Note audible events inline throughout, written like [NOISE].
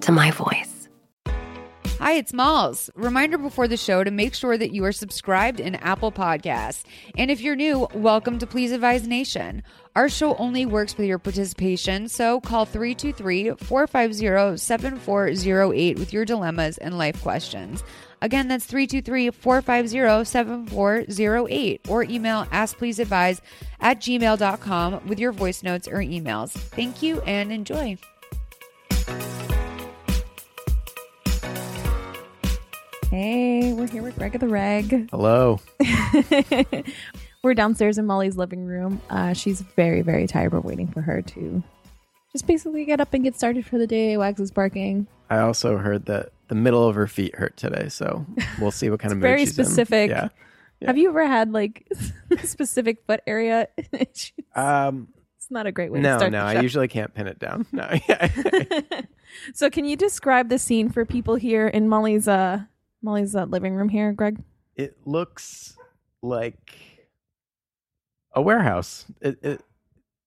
to my voice. Hi, it's Malls. Reminder before the show to make sure that you are subscribed in Apple Podcasts. And if you're new, welcome to Please Advise Nation. Our show only works with your participation, so call 323 450 7408 with your dilemmas and life questions. Again, that's 323 450 7408 or email askpleaseadvise at gmail.com with your voice notes or emails. Thank you and enjoy. Hey, we're here with Greg of the Reg. Hello. [LAUGHS] we're downstairs in Molly's living room. Uh, she's very, very tired. We're waiting for her to just basically get up and get started for the day. Wags is barking. I also heard that the middle of her feet hurt today, so we'll see what [LAUGHS] kind of mood very she's in. specific. Yeah. Yeah. Have you ever had like [LAUGHS] specific foot area? it's Um. It's not a great way to No, start no. I usually can't pin it down. No. Yeah. so, can you describe the scene for people here in Molly's uh Molly's that living room here, Greg? it looks like a warehouse. It, it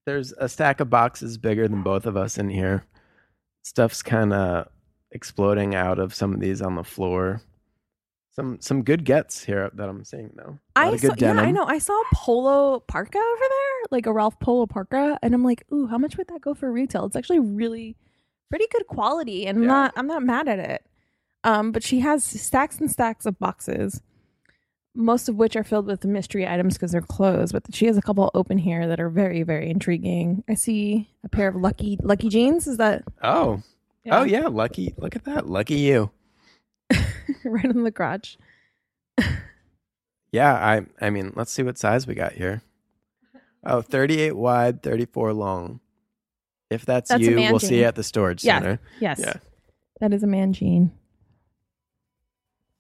there's a stack of boxes bigger than both of us in here. Stuff's kind of exploding out of some of these on the floor. Some some good gets here that I'm seeing though. I saw, yeah. I know. I saw a polo parka over there, like a Ralph Polo parka, and I'm like, ooh, how much would that go for retail? It's actually really pretty good quality, and I'm Yeah. not I'm not mad at it. Um, but she has stacks and stacks of boxes, most of which are filled with mystery items because they're closed. But she has a couple open here that are very very intriguing. I see a pair of lucky lucky jeans. Is that Oh. Oh yeah, lucky. Look at that. Lucky you. [LAUGHS] right in the crotch? Yeah, I I mean, let's see what size we got here. Oh, 38 wide, 34 long. If that's, That's you, we'll see you at the storage Yeah. center. Yes. Yeah. That is a man jean.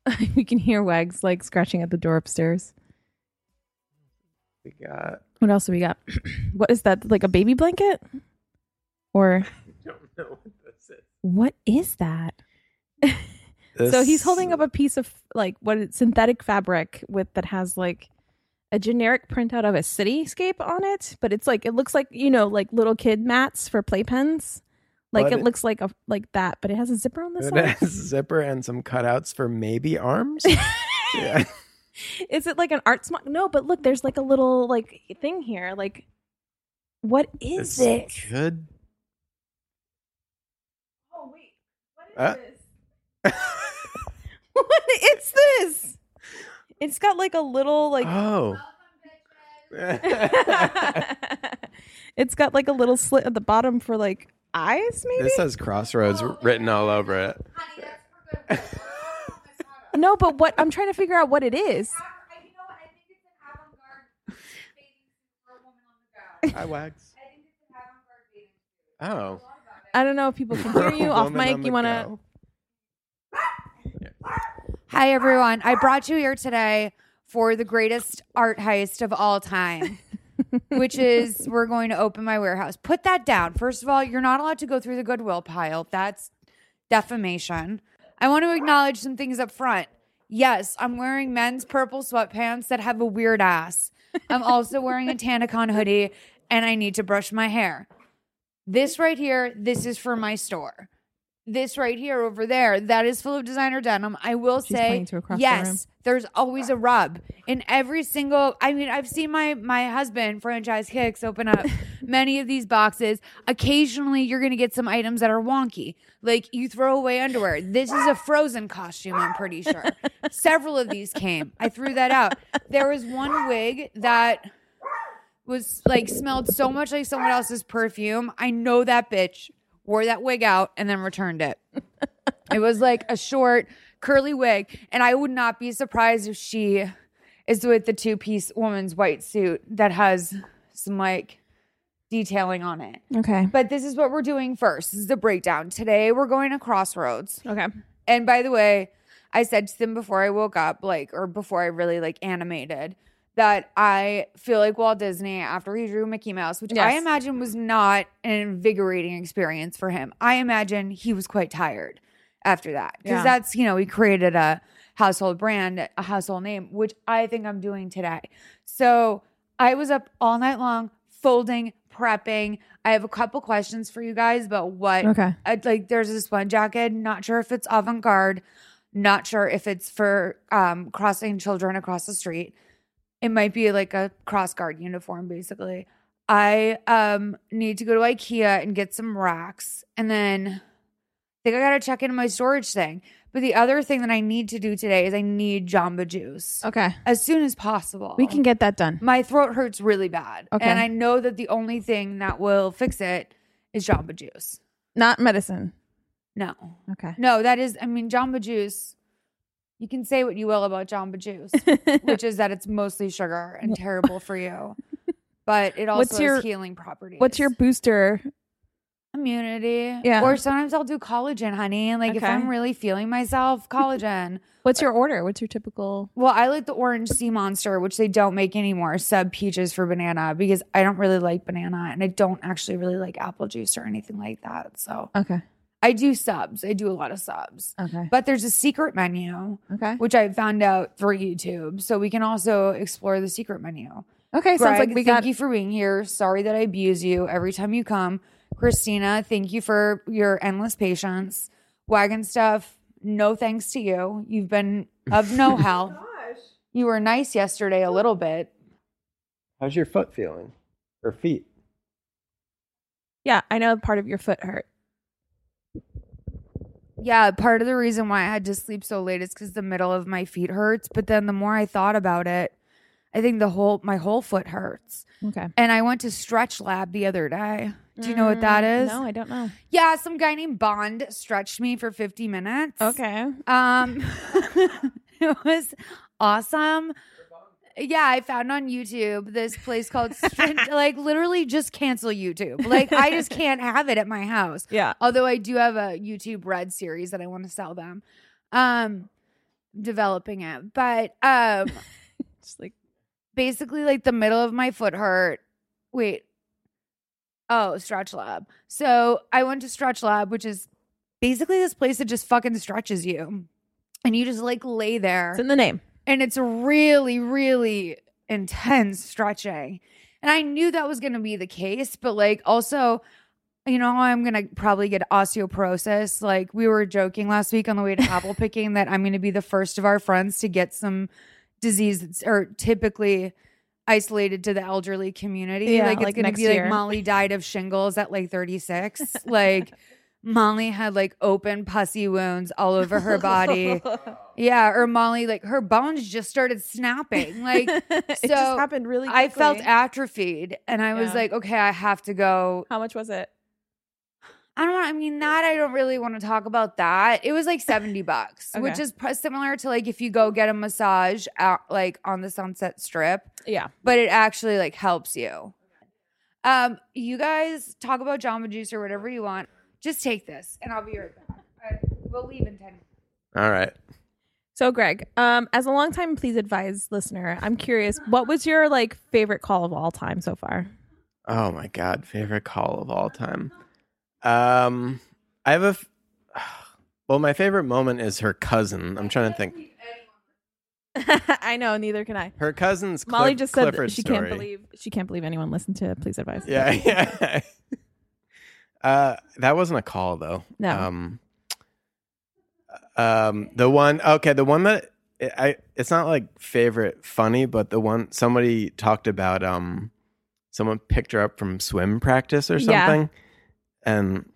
[LAUGHS] we can hear Wags like scratching at the door upstairs. We got What else do we got? [CLEARS THROAT] what is that? Like a baby blanket? Or [LAUGHS] don't know what this is. what is that? [LAUGHS] so he's holding up a piece of like what is synthetic fabric with that has like a generic printout of a cityscape on it, but it's like it looks like you know like little kid mats for playpens. Like But it it- looks like a like that, but it has a zipper on the It side. has a zipper and some cutouts for maybe arms. [LAUGHS] yeah. Is it like an art smock? No, but look, there's like a little like thing here. Like, what is This it? Could Oh wait, what is Uh. this? [LAUGHS] what is this? It's got like a little like. Oh. [LAUGHS] it's got like a little slit at the bottom for like eyes, maybe. this has crossroads oh. written all over it. [LAUGHS] no, but what I'm trying to figure out what it is. Hi, [LAUGHS] Wags. Oh. I don't know if people can hear [LAUGHS] you off mic. You want to? Hi, everyone. I brought you here today for the greatest art heist of all time, which is [LAUGHS] we're going to open my warehouse. Put that down. First of all, you're not allowed to go through the Goodwill pile. That's defamation. I want to acknowledge some things up front. Yes, I'm wearing men's purple sweatpants that have a weird ass. I'm also wearing a Tanacon hoodie and I need to brush my hair. This right here, this is for my store. This right here over there, that is full of designer denim. I will She's say, pointing to across the yes, room. there's always a rub in every single. I mean, I've seen my my husband franchise kicks open up [LAUGHS] many of these boxes. Occasionally, you're gonna get some items that are wonky, like you throw away underwear. This is a Frozen costume. I'm pretty sure. [LAUGHS] Several of these came. I threw that out. There was one wig that was like smelled so much like someone else's perfume. I know that bitch wore that wig out and then returned it. it was like a short curly wig, and I would not be surprised if she is with the two piece woman's white suit that has some like detailing on it. Okay. But this is what we're doing first. This is the breakdown. Today we're going to Crossroads. Okay. And by the way, I said to them before I woke up, like, or before I really like animated, that I feel like Walt Disney after he drew Mickey Mouse, which I imagine was not an invigorating experience for him. I imagine he was quite tired after that because Yeah. that's you know he created a household brand, a household name, which I think I'm doing today. So I was up all night long folding, prepping. I have a couple questions for you guys about what Okay. I'd like there's this one jacket, not sure if it's avant-garde, not sure if it's for um crossing children across the street. It might be like a cross guard uniform, basically. I um need to go to IKEA and get some racks and then I think I gotta check into my storage thing. But the other thing that I need to do today is I need Jamba Juice Okay. as soon as possible. We can get that done. my throat hurts really bad. Okay. And I know that the only thing that will fix it is Jamba Juice. Not medicine. No. Okay. No, that is, I mean, Jamba Juice, you can say what you will about Jamba Juice, [LAUGHS] which is that it's mostly sugar and terrible for you. [LAUGHS] But it also What's has your- healing properties. What's your booster? immunity? Yeah. Or sometimes I'll do collagen, honey. And like if I'm really feeling myself, collagen. What's your order? What's your typical? Well, I like the orange sea monster, which they don't make anymore, sub peaches for banana because I don't really like banana and I don't actually really like apple juice or anything like that. So Okay. I do subs. I do a lot of subs. Okay. But there's a secret menu, Okay. which I found out through YouTube. So we can also explore the secret menu. Okay. Sounds Greg, like we thank got. you for being here. Sorry that I abuse you every time you come. Christina, thank you for your endless patience. Wagon stuff, no thanks to you. You've been of no [LAUGHS] help. You were nice yesterday a little bit. How's your foot feeling? Or feet? Yeah, I know part of your foot hurt. Yeah, part of the reason why I had to sleep so late is because the middle of my feet hurts. But then the more I thought about it, I think the whole my whole foot hurts. Okay. And I went to Stretch Lab the other day. Do you know what that is? No, I don't know. Yeah, some guy named Bond stretched me for 50 minutes. Okay. Um [LAUGHS] it was awesome. Yeah, I found on YouTube this place called Stren- [LAUGHS] like literally just cancel YouTube. Like I just can't have it at my house. Yeah. Although I do have a YouTube Red series that I want to sell them. Um developing it. But um [LAUGHS] Just like basically like the middle of my foot hurt. Wait. Oh, Stretch Lab. So I went to Stretch Lab, which is basically this place that just fucking stretches you. And you just like lay there it's in the name. And it's really, really intense stretching. And I knew that was going to be the case, but like also, you know, I'm going to probably get osteoporosis. Like we were joking last week on the way to [LAUGHS] apple picking that I'm going to be the first of our friends to get some disease that's or typically isolated to the elderly community. Yeah, like it's like going to be year. like Molly died of shingles at like 36. like [LAUGHS] Molly had like open pussy wounds all over her body. [LAUGHS] Yeah, or Molly, like her bones just started snapping. [LAUGHS] Like, it so just happened really I felt atrophied, and I was Yeah. like, okay, I have to go. How much was it? I don't want. I mean, that I don't really want to talk about that. It was like [LAUGHS] seventy bucks, which is similar to like if you go get a massage out like on the Sunset Strip, Yeah. but it actually like helps you. Um, you guys talk about Jamba Juice or whatever you want. Just take this, and I'll be right back. I, we'll leave in ten. All right. So, Greg, um, as a longtime Please Advise listener, I'm curious, what was your like favorite call of all time so far? Oh my god, favorite call of all time. Um, I have a. f- [SIGHS] Well, my favorite moment is her cousin. I'm trying to think. [LAUGHS] I know, neither can I. Her cousin's Molly just said that Clifford's she story. can't believe she can't believe anyone listened to Please Advise. Yeah, [LAUGHS] yeah. Uh, that wasn't a call though. No. Um, um, the one. Okay, the one that I. It's not like favorite funny, but the one somebody talked about. Um, someone picked her up from swim practice or Yeah. something, and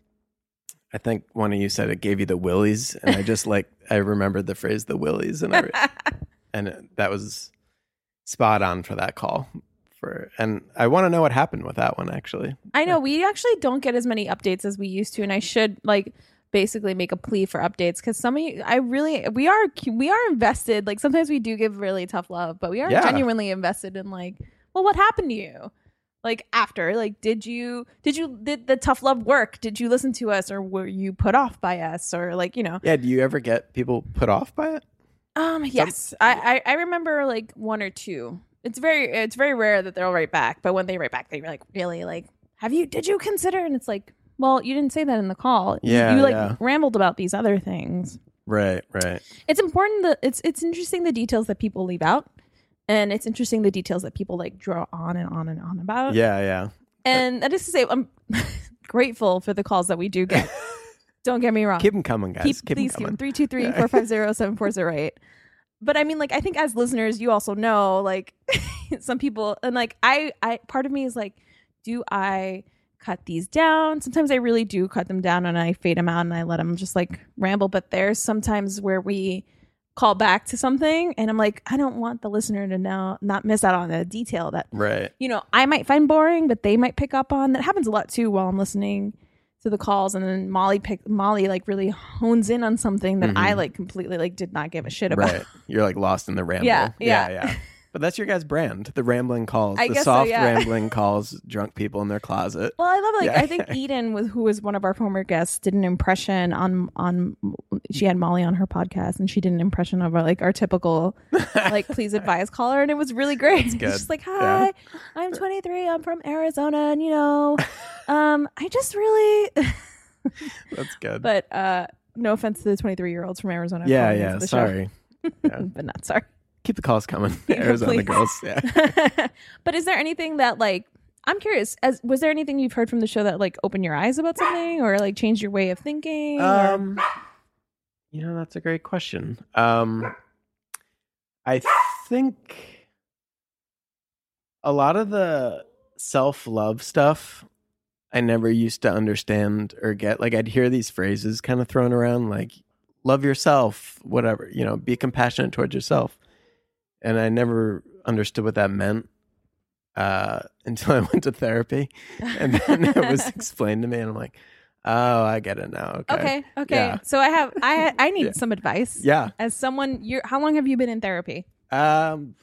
I think one of you said it gave you the willies, and I just like [LAUGHS] I remembered the phrase the willies, and I, [LAUGHS] and that was spot on for that call. And I want to know what happened with that one actually. I know we actually don't get as many updates as we used to, and I should like basically make a plea for updates because some of you, I really, we are, we are invested. Like sometimes we do give really tough love, but we are Yeah. genuinely invested in like, well, what happened to you? Like after, like, did you, did you, did the tough love work? Did you listen to us, or were you put off by us, or like, you know? Yeah, do you ever get people put off by it? Um, yes, I, I, I remember like one or two it's very it's very rare that they'll write back, but when they write back, they're like, really, like, have you did you consider? And it's like, well, you didn't say that in the call. Yeah, you, like yeah. rambled about these other things. Right, right. It's important that it's it's interesting the details that people leave out, and it's interesting the details that people like draw on and on and on about. Yeah, yeah. And that is to say, I'm [LAUGHS] grateful for the calls that we do get. [LAUGHS] Don't get me wrong. Keep them coming, guys. Keep, keep please them coming. Keep them. 323 [LAUGHS] 450 7408. But I mean, like, I think as listeners, you also know, like, [LAUGHS] some people, and like, I, I, part of me is like, do I cut these down? Sometimes I really do cut them down, and I fade them out, and I let them just like ramble. But there's sometimes where we call back to something, and I'm like, I don't want the listener to know, not miss out on a detail that Right. you know, I might find boring, but they might pick up on. That happens a lot too while I'm listening to the calls, and then Molly pick Molly like really hones in on something that I Mhm. like completely like did not give a shit about. Right. You're like lost in the ramble. Yeah, yeah, yeah. But that's your guys' brand, the rambling calls, I the guess so, soft yeah. rambling calls, drunk people in their closet. Well, I love like Yeah. I think [LAUGHS] Eden, was, who was one of our former guests, did an impression on on. She had Molly on her podcast, and she did an impression of our, like our typical like [LAUGHS] please advise caller, and it was really great. [LAUGHS] She's like, Yeah. "Hi, I'm 23. I'm from Arizona, and you know, [LAUGHS] um, I just really." That's good. But uh, no offense to the 23 year olds from Arizona. yeah, yeah. into the show. Sorry. Yeah. but not sorry. Keep the calls coming. Yeah, Arizona please. girls. Yeah. but is there anything that like I'm curious? As was there anything you've heard from the show that like opened your eyes about something or like changed your way of thinking? or- Um, you know, that's a great question. Um, I think a lot of the self love stuff I never used to understand or get. Like, I'd hear these phrases kind of thrown around, like, love yourself, whatever, you know, be compassionate towards yourself. And I never understood what that meant uh, [LAUGHS] until I went to therapy. And then it was [LAUGHS] explained to me, and I'm like, oh, I get it now. Okay. okay, okay. Yeah. So I have I [LAUGHS] I need Yeah. some advice. Yeah. As someone, you're how long have you been in therapy? Um,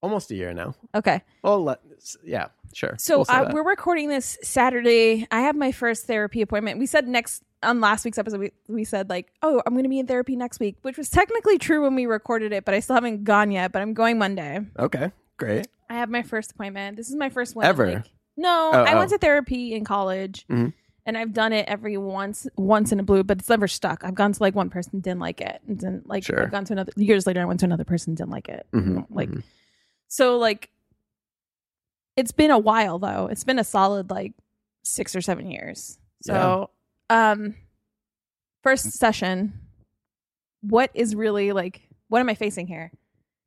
almost a year now. Okay. Well, let, yeah, sure. So We'll uh, that. we're recording this Saturday. I have my first therapy appointment. We said next on last week's episode. We, we said like, oh, I'm going to be in therapy next week, which was technically true when we recorded it, but I still haven't gone yet. But I'm going Monday. okay, great. I have my first appointment. This is my first one. Ever? like- no, Oh, I oh. went to therapy in college. Mhm. And I've done it every once, once in a blue, but it's never stuck. I've gone to like one person, didn't like it, and didn't like. Sure. I've gone to another. Years later, I went to another person, didn't like it. Mhm, Like, mhm. so like, it's been a while though. It's been a solid like six or seven years. So, um, first session, what is really like? What am I facing here?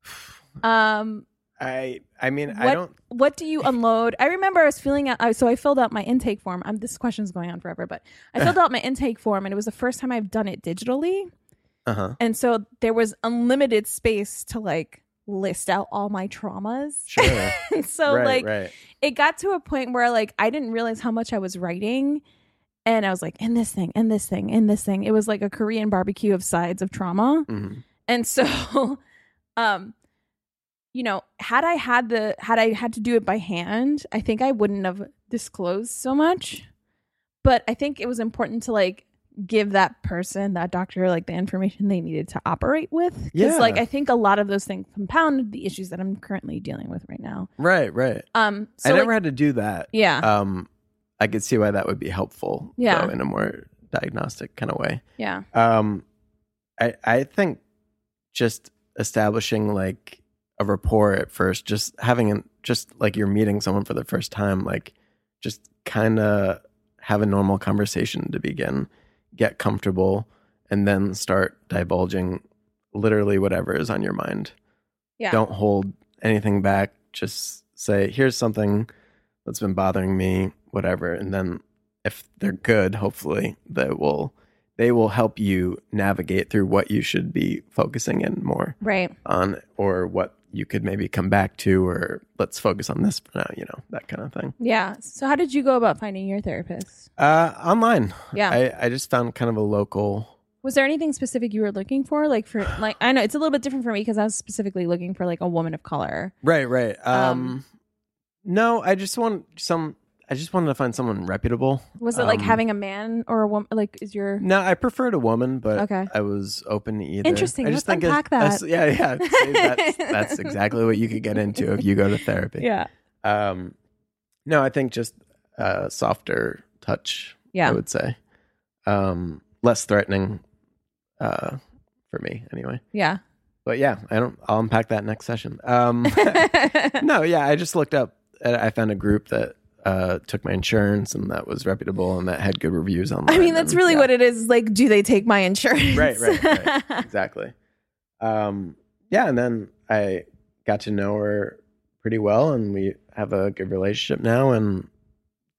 [SIGHS] Um, I, I mean, I don't. what do you unload? I remember I was filling out. I- So I filled out my intake form. I'm, this question's going on forever, but I filled [LAUGHS] out my intake form, and it was the first time I've done it digitally. Uh huh. And so there was unlimited space to like list out all my traumas. Sure. [LAUGHS] So right, like right. it got to a point where like I didn't realize how much I was writing. And I was like, in this thing, in this thing, in this thing. It was like a Korean barbecue of sides of trauma. Mhm. And so, [LAUGHS] um, you know, had I had the had I had to do it by hand, I think I wouldn't have disclosed so much. But I think it was important to like give that person, that doctor, like the information they needed to operate with. Because Yeah. like I think a lot of those things compounded the issues that I'm currently dealing with right now. Right, right. Um so I like, never had to do that. yeah. Um, I could see why that would be helpful. Yeah. though, in a more diagnostic kind of way. Yeah. Um, I I think just establishing like a rapport at first, just having an just like you're meeting someone for the first time, like just kind of have a normal conversation to begin, get comfortable, and then start divulging literally whatever is on your mind. Yeah. Don't hold anything back. Just say, here's something that's been bothering me, whatever. And then if they're good, hopefully they will they will help you navigate through what you should be focusing in more Right. on or what you could maybe come back to or let's focus on this for now, you know, that kind of thing. Yeah. So how did you go about finding your therapist? Uh online. Yeah. I, I just found kind of a local Was there anything specific you were looking for? Like for like I know it's a little bit different for me because I was specifically looking for like a woman of color. Right, right. Um, Um, no, I just want some I just wanted to find someone reputable. Was it like Um, having a man or a woman? Like is your No, I preferred a woman, but Okay. I was open to either. Interesting. I just Let's think unpack that. yeah, yeah. [LAUGHS] See, that's, that's exactly what you could get into if you go to therapy. yeah Um, no, I think just uh, softer touch. Yeah. I would say, um, less threatening, uh, for me anyway. yeah But yeah, I don't. I'll unpack that next session. Um, [LAUGHS] [LAUGHS] no, yeah, I just looked up. I found a group that uh, took my insurance and that was reputable and that had good reviews online. I mean that's and, really yeah. what it is. Like, do they take my insurance? Right, right, right. [LAUGHS] exactly. Um, yeah, and then I got to know her pretty well, and we have a good relationship now, and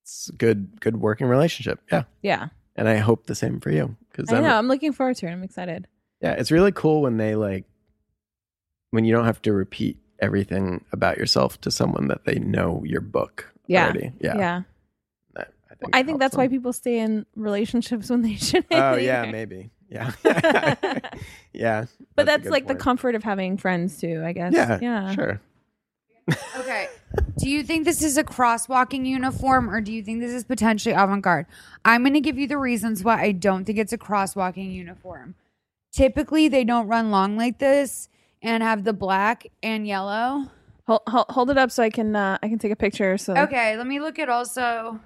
it's a good, good working relationship. Yeah, yeah, and I hope the same for you because I know. I'm looking forward to it. I'm excited. yeah, it's really cool when they like when you don't have to repeat everything about yourself to someone that they know your book Yeah. already. Yeah, Yeah, I think, I think helps that's why people stay in relationships when they [LAUGHS] shouldn't. Oh yeah, maybe. Yeah, [LAUGHS] [LAUGHS] yeah. But a that's good like the comfort of having friends too. I guess. Yeah, Yeah. sure. Okay. Do you think this is a crosswalking uniform or do you think this is potentially avant garde? I'm going to give you the reasons why I don't think it's a crosswalking uniform. Typically, they don't run long like this and have the black and yellow. Hold, hold, hold it up so I can uh, I can take a picture. So Okay, let me look at also.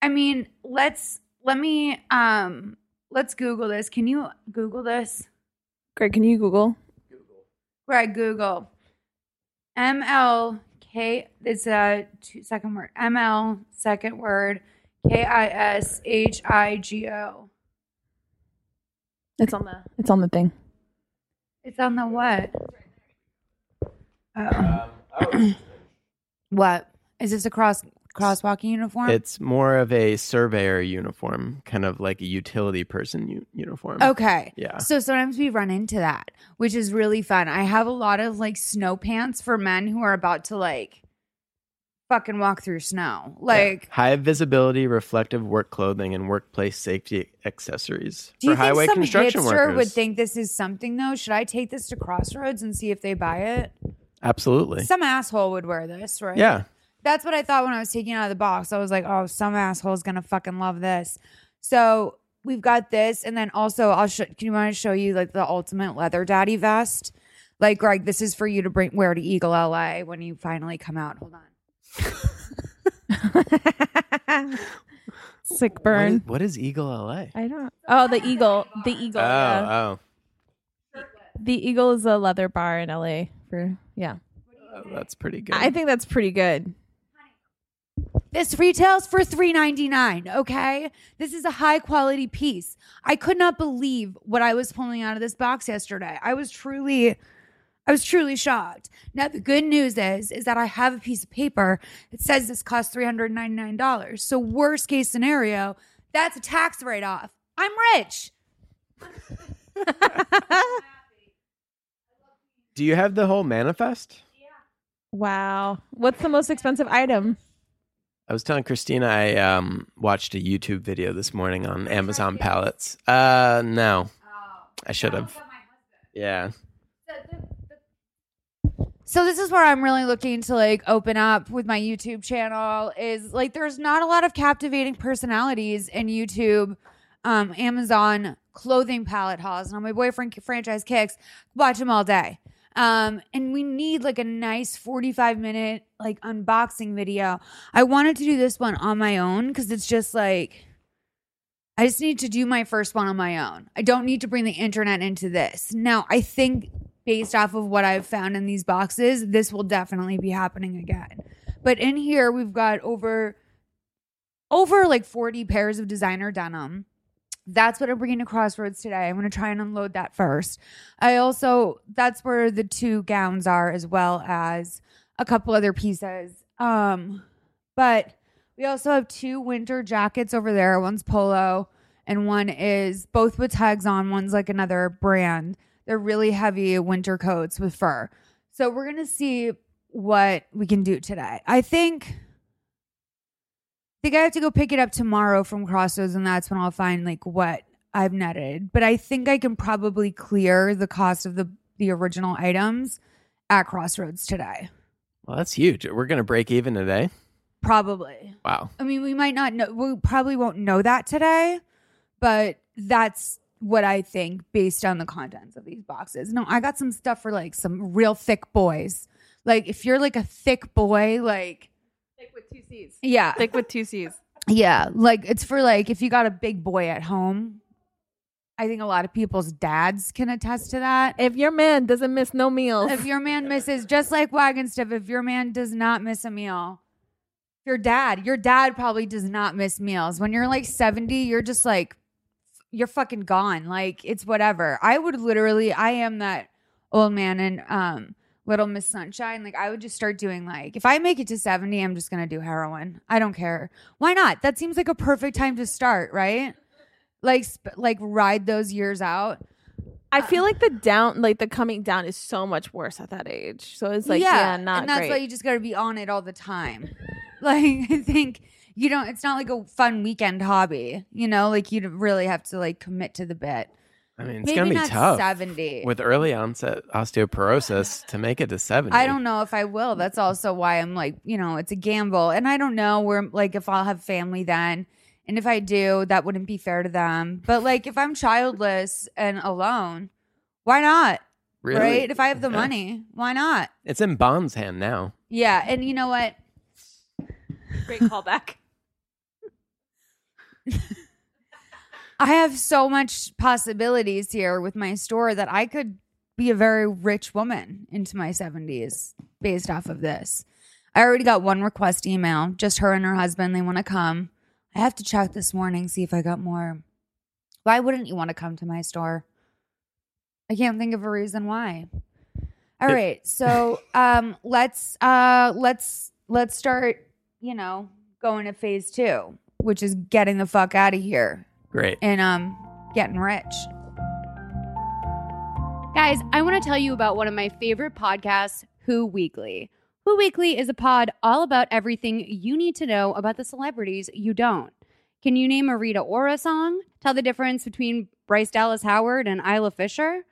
I mean, let's let me um let's Google this. Can you Google this? Greg, can you Google? Google. Greg, Google. MLK, it's a two second word. ML, second word. K I S H I G O. It's on the it's on the thing. It's on the what? Oh. [COUGHS] what? Is this a cross crosswalking uniform? It's more of a surveyor uniform, kind of like a utility person u- uniform. Okay. Yeah. So sometimes we run into that, which is really fun. I have a lot of like snow pants for men who are about to like fucking walk through snow. Like, high visibility, reflective work clothing and workplace safety accessories do you for highway think some construction hipster workers. would think this is something though? Should I take this to Crossroads and see if they buy it? Absolutely. Some asshole would wear this, right? Yeah. That's what I thought when I was taking it out of the box. I was like, oh, some asshole's gonna fucking love this. So we've got this, and then also I'll show. Can you want to show you like the ultimate leather daddy vest? Like, Greg, this is for you to bring wear to Eagle LA when you finally come out. Hold on. [LAUGHS] Sick What burn. is, what is Eagle LA? I don't. Oh, the eagle. The eagle. Oh, yeah. oh, The eagle is a leather bar in LA. For yeah, oh, that's pretty good. I think that's pretty good. This retails for three ninety nine. Okay, this is a high quality piece. I could not believe what I was pulling out of this box yesterday. I was truly, I was truly shocked. Now the good news is, is that I have a piece of paper that says this costs three hundred ninety nine dollars. So worst case scenario, that's a tax write off. I'm rich. [LAUGHS] [LAUGHS] [LAUGHS] Do you have the whole manifest? Yeah. Wow. What's the most expensive item? I was telling Christina I um, watched a YouTube video this morning on Amazon pallets. Uh, no, I should have. Yeah. So this is where I'm really looking to like open up with my YouTube channel is like there's not a lot of captivating personalities in YouTube um Amazon clothing palette hauls Now my boyfriend franchise kicks watch them all day. Um and we need like a nice 45 minute like unboxing video. I wanted to do this one on my own cuz it's just like I just need to do my first one on my own. I don't need to bring the internet into this. Now, I think based off of what I've found in these boxes, this will definitely be happening again. But in here, we've got over over like 40 pairs of designer denim. That's what I'm bringing to Crossroads today. I'm going to try and unload that first. I also, that's where the two gowns are, as well as a couple other pieces. Um, but we also have two winter jackets over there. One's polo, and one is both with tags on. One's like another brand. They're really heavy winter coats with fur. So we're going to see what we can do today. I think think I have to go pick it up tomorrow from Crossroads, and that's when I'll find like what I've netted. But I think I can probably clear the cost of the the original items at Crossroads today. Well, that's huge. We're gonna break even today. Probably. Wow. I mean, we might not know. We probably won't know that today, but that's what I think based on the contents of these boxes. No, I got some stuff for like some real thick boys. Like if you're like a thick boy, like with two C's. yeah, Thick with two C's. Yeah, like it's for like if you got a big boy at home. I think a lot of people's dads can attest to that. If your man doesn't miss no meals, If your man misses, just like wagon stuff, if your man does not miss a meal, your dad, your dad probably does not miss meals. When you're like 70, you're just like, you're fucking gone. Like it's whatever. I would literally, I am that old man and um Little Miss Sunshine. Like I would just start doing like, if I make it to 70, I'm just gonna do heroin. I don't care. Why not? That seems like a perfect time to start, right? Like, sp- like ride those years out. I uh, feel like the down, like the coming down, is so much worse at that age. So it's like, yeah, not and that's great. why you just got to be on it all the time. [LAUGHS] like I think you don't. It's not like a fun weekend hobby. You know, like you really have to like commit to the bit. I mean, it's gonna be not tough Seventy. with early onset osteoporosis [SIGHS] to make it to seventy. I don't know if I will. That's also why I'm like, you know, it's a gamble, and I don't know where like if I'll have family then. And if I do, that wouldn't be fair to them. But like if I'm childless and alone, why not? Really? Right? If I have the Yeah. money, why not? It's in Bond's hand now. Yeah. And you know what? great callback. [LAUGHS] I have so much possibilities here with my store that I could be a very rich woman into my 70s based off of this. I already got one request email, just her and her husband. They want to come. I have to check this morning, see if I got more. Why wouldn't you want to come to my store? I can't think of a reason why. All right, So um let's uh let's let's start, you know, going to phase two, which is getting the fuck out of here Great. and um getting rich. Guys, I want to tell you about one of my favorite podcasts, Who Weekly. Who Weekly is a pod all about everything you need to know about the celebrities you don't. Can you name a Rita Ora song? Tell the difference between Bryce Dallas Howard and Isla Fisher?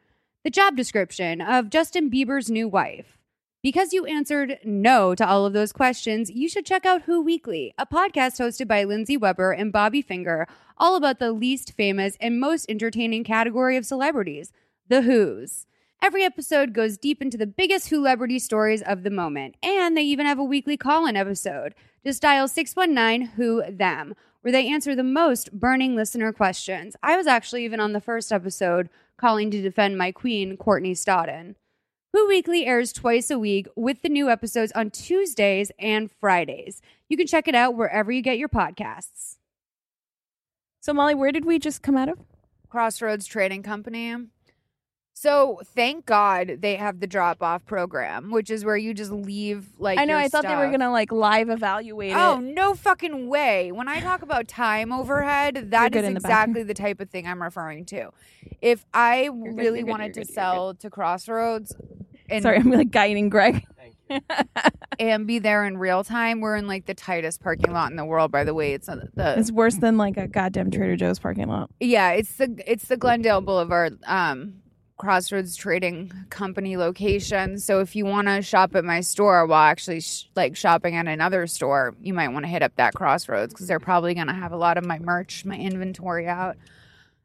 The job description of Justin Bieber's new wife. Because you answered no to all of those questions, you should check out Who Weekly, a podcast hosted by Lindsay Weber and Bobby Finger, all about the least famous and most entertaining category of celebrities, the Who's. Every episode goes deep into the biggest Who celebrity stories of the moment, and they even have a weekly call in episode. Just dial 619 Who Them, where they answer the most burning listener questions. I was actually even on the first episode calling to defend my queen, Courtney Stodden. Who Weekly airs twice a week with the new episodes on Tuesdays and Fridays. You can check it out wherever you get your podcasts. So Molly, where did we just come out of? Crossroads Trading Company. So thank God they have the drop off program, which is where you just leave like I know. your I thought they were gonna like live evaluate Oh it. no fucking way! When I talk about time overhead, that is good is the bathroom. exactly the type of thing I'm referring to. If I really you're good, wanted you're to good, you're sell to Crossroads and Sorry, I'm like guiding Greg. [LAUGHS] and be there in real time, we're in like the tightest parking lot in the world. By the way, it's uh, the It's worse than like a goddamn Trader Joe's parking lot. Yeah, it's the it's the Glendale Boulevard um Crossroads Trading Company location. So if you want to shop at my store while actually sh- like shopping at another store, you might want to hit up that Crossroads because they're probably going to have a lot of my merch, my inventory out.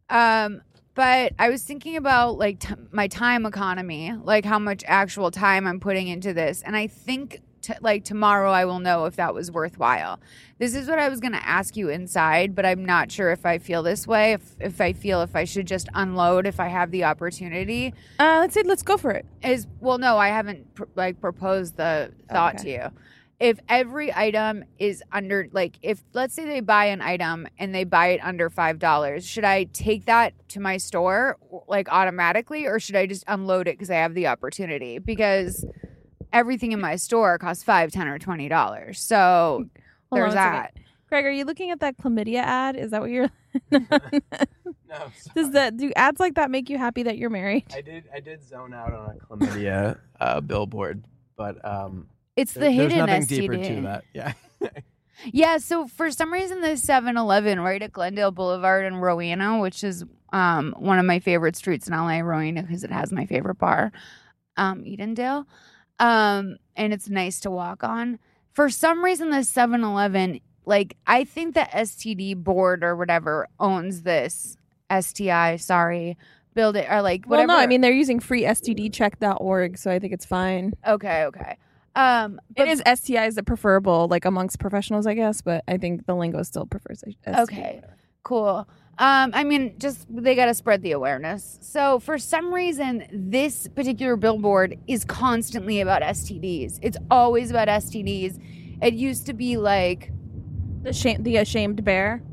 Um but I was thinking about like t- my time economy, like how much actual time I'm putting into this. And I think t- like tomorrow I will know if that was worthwhile. This is what I was going to ask you inside, but I'm not sure if I feel this way. If if I feel if I should just unload if I have the opportunity. Uh, let's say let's go for it. Is well, no, I haven't pr- like proposed the thought Okay. to you. If every item is under like if let's say they buy an item and they buy it under five dollars, should I take that to my store like automatically, or should I just unload it because I have the opportunity? Because everything in my store costs five, ten, or twenty dollars. So Hold there's on one second. that. Greg, are you looking at that chlamydia ad? Is that what you're? [LAUGHS] No, [LAUGHS] Does that do ads like that make you happy that you're married? I did. I did zone out on a chlamydia uh, billboard, but um, It's the there- there's hidden nothing STD. deeper to that. Yeah. [LAUGHS] Yeah, so for some reason the 7-Eleven right at Glendale Boulevard in Rowena, which is um, one of my favorite streets in LA, Rowena, because it has my favorite bar, um, Edendale. Um, and it's nice to walk on. For some reason the 7-Eleven, like I think the STD board or whatever owns this STI, sorry, build it or like whatever. Well, no, I mean they're using freestdcheck.org, so I think it's fine. Okay, okay. Um but It is STI is the preferable, like amongst professionals, I guess, but I think the lingo still prefers STI. Okay, cool. Um, I mean, just they got to spread the awareness. So for some reason, this particular billboard is constantly about STDs. It's always about STDs. It used to be like, The shame, the ashamed bear.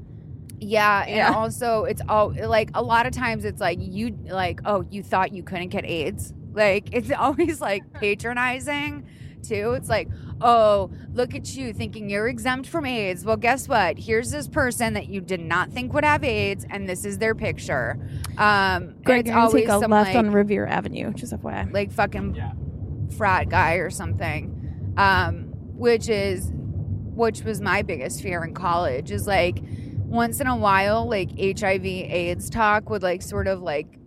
yeah, and Yeah. also it's all like a lot of times it's like you like, oh, you thought you couldn't get AIDS. Like it's [LAUGHS] always like patronizing too. It's like, oh, look at you thinking you're exempt from AIDS. Well, guess what? Here's this person that you did not think would have AIDS, and this is their picture. Um, and Greg, it's always take a some left like, on Revere Avenue, just FYI. like fucking Yeah. frat guy or something. Um, which is which was my biggest fear in college is like once in a while like HIV AIDS talk would like sort of like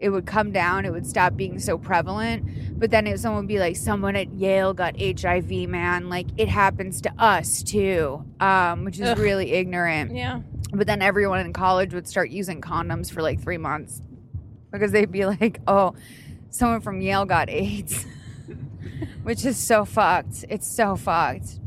it would come down, it would stop being so prevalent. But then if someone would be like, someone at Yale got HIV, man, like it happens to us too. Um, which is Ugh. really ignorant. yeah. But then everyone in college would start using condoms for like three months because they'd be like, oh, someone from Yale got AIDS, [LAUGHS] which is so fucked. It's so fucked.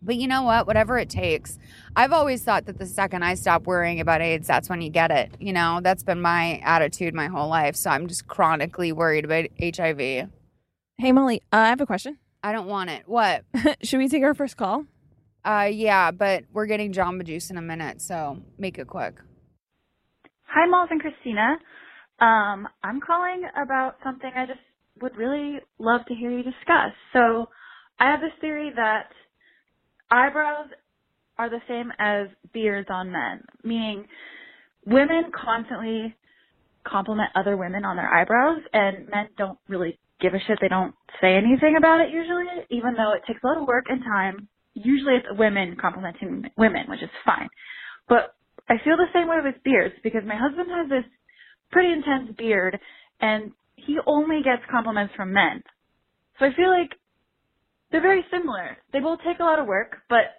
But you know what? Whatever it takes. I've always thought that the second I stop worrying about AIDS, that's when you get it. You know, that's been my attitude my whole life. So I'm just chronically worried about HIV. Hey Molly, uh, I have a question. I don't want it. What? [LAUGHS] Should we take our first call? Uh, yeah, but we're getting Jamba Juice in a minute, so make it quick. Hi, Malls and Christina. Um, I'm calling about something I just would really love to hear you discuss. So, I have this theory that eyebrows are the same as beards on men, meaning women constantly compliment other women on their eyebrows, and men don't really give a shit. They don't say anything about it usually, even though it takes a lot of work and time. Usually, it's women complimenting women, which is fine. But I feel the same way with beards because my husband has this pretty intense beard and he only gets compliments from men. So I feel like they're very similar. They both take a lot of work, but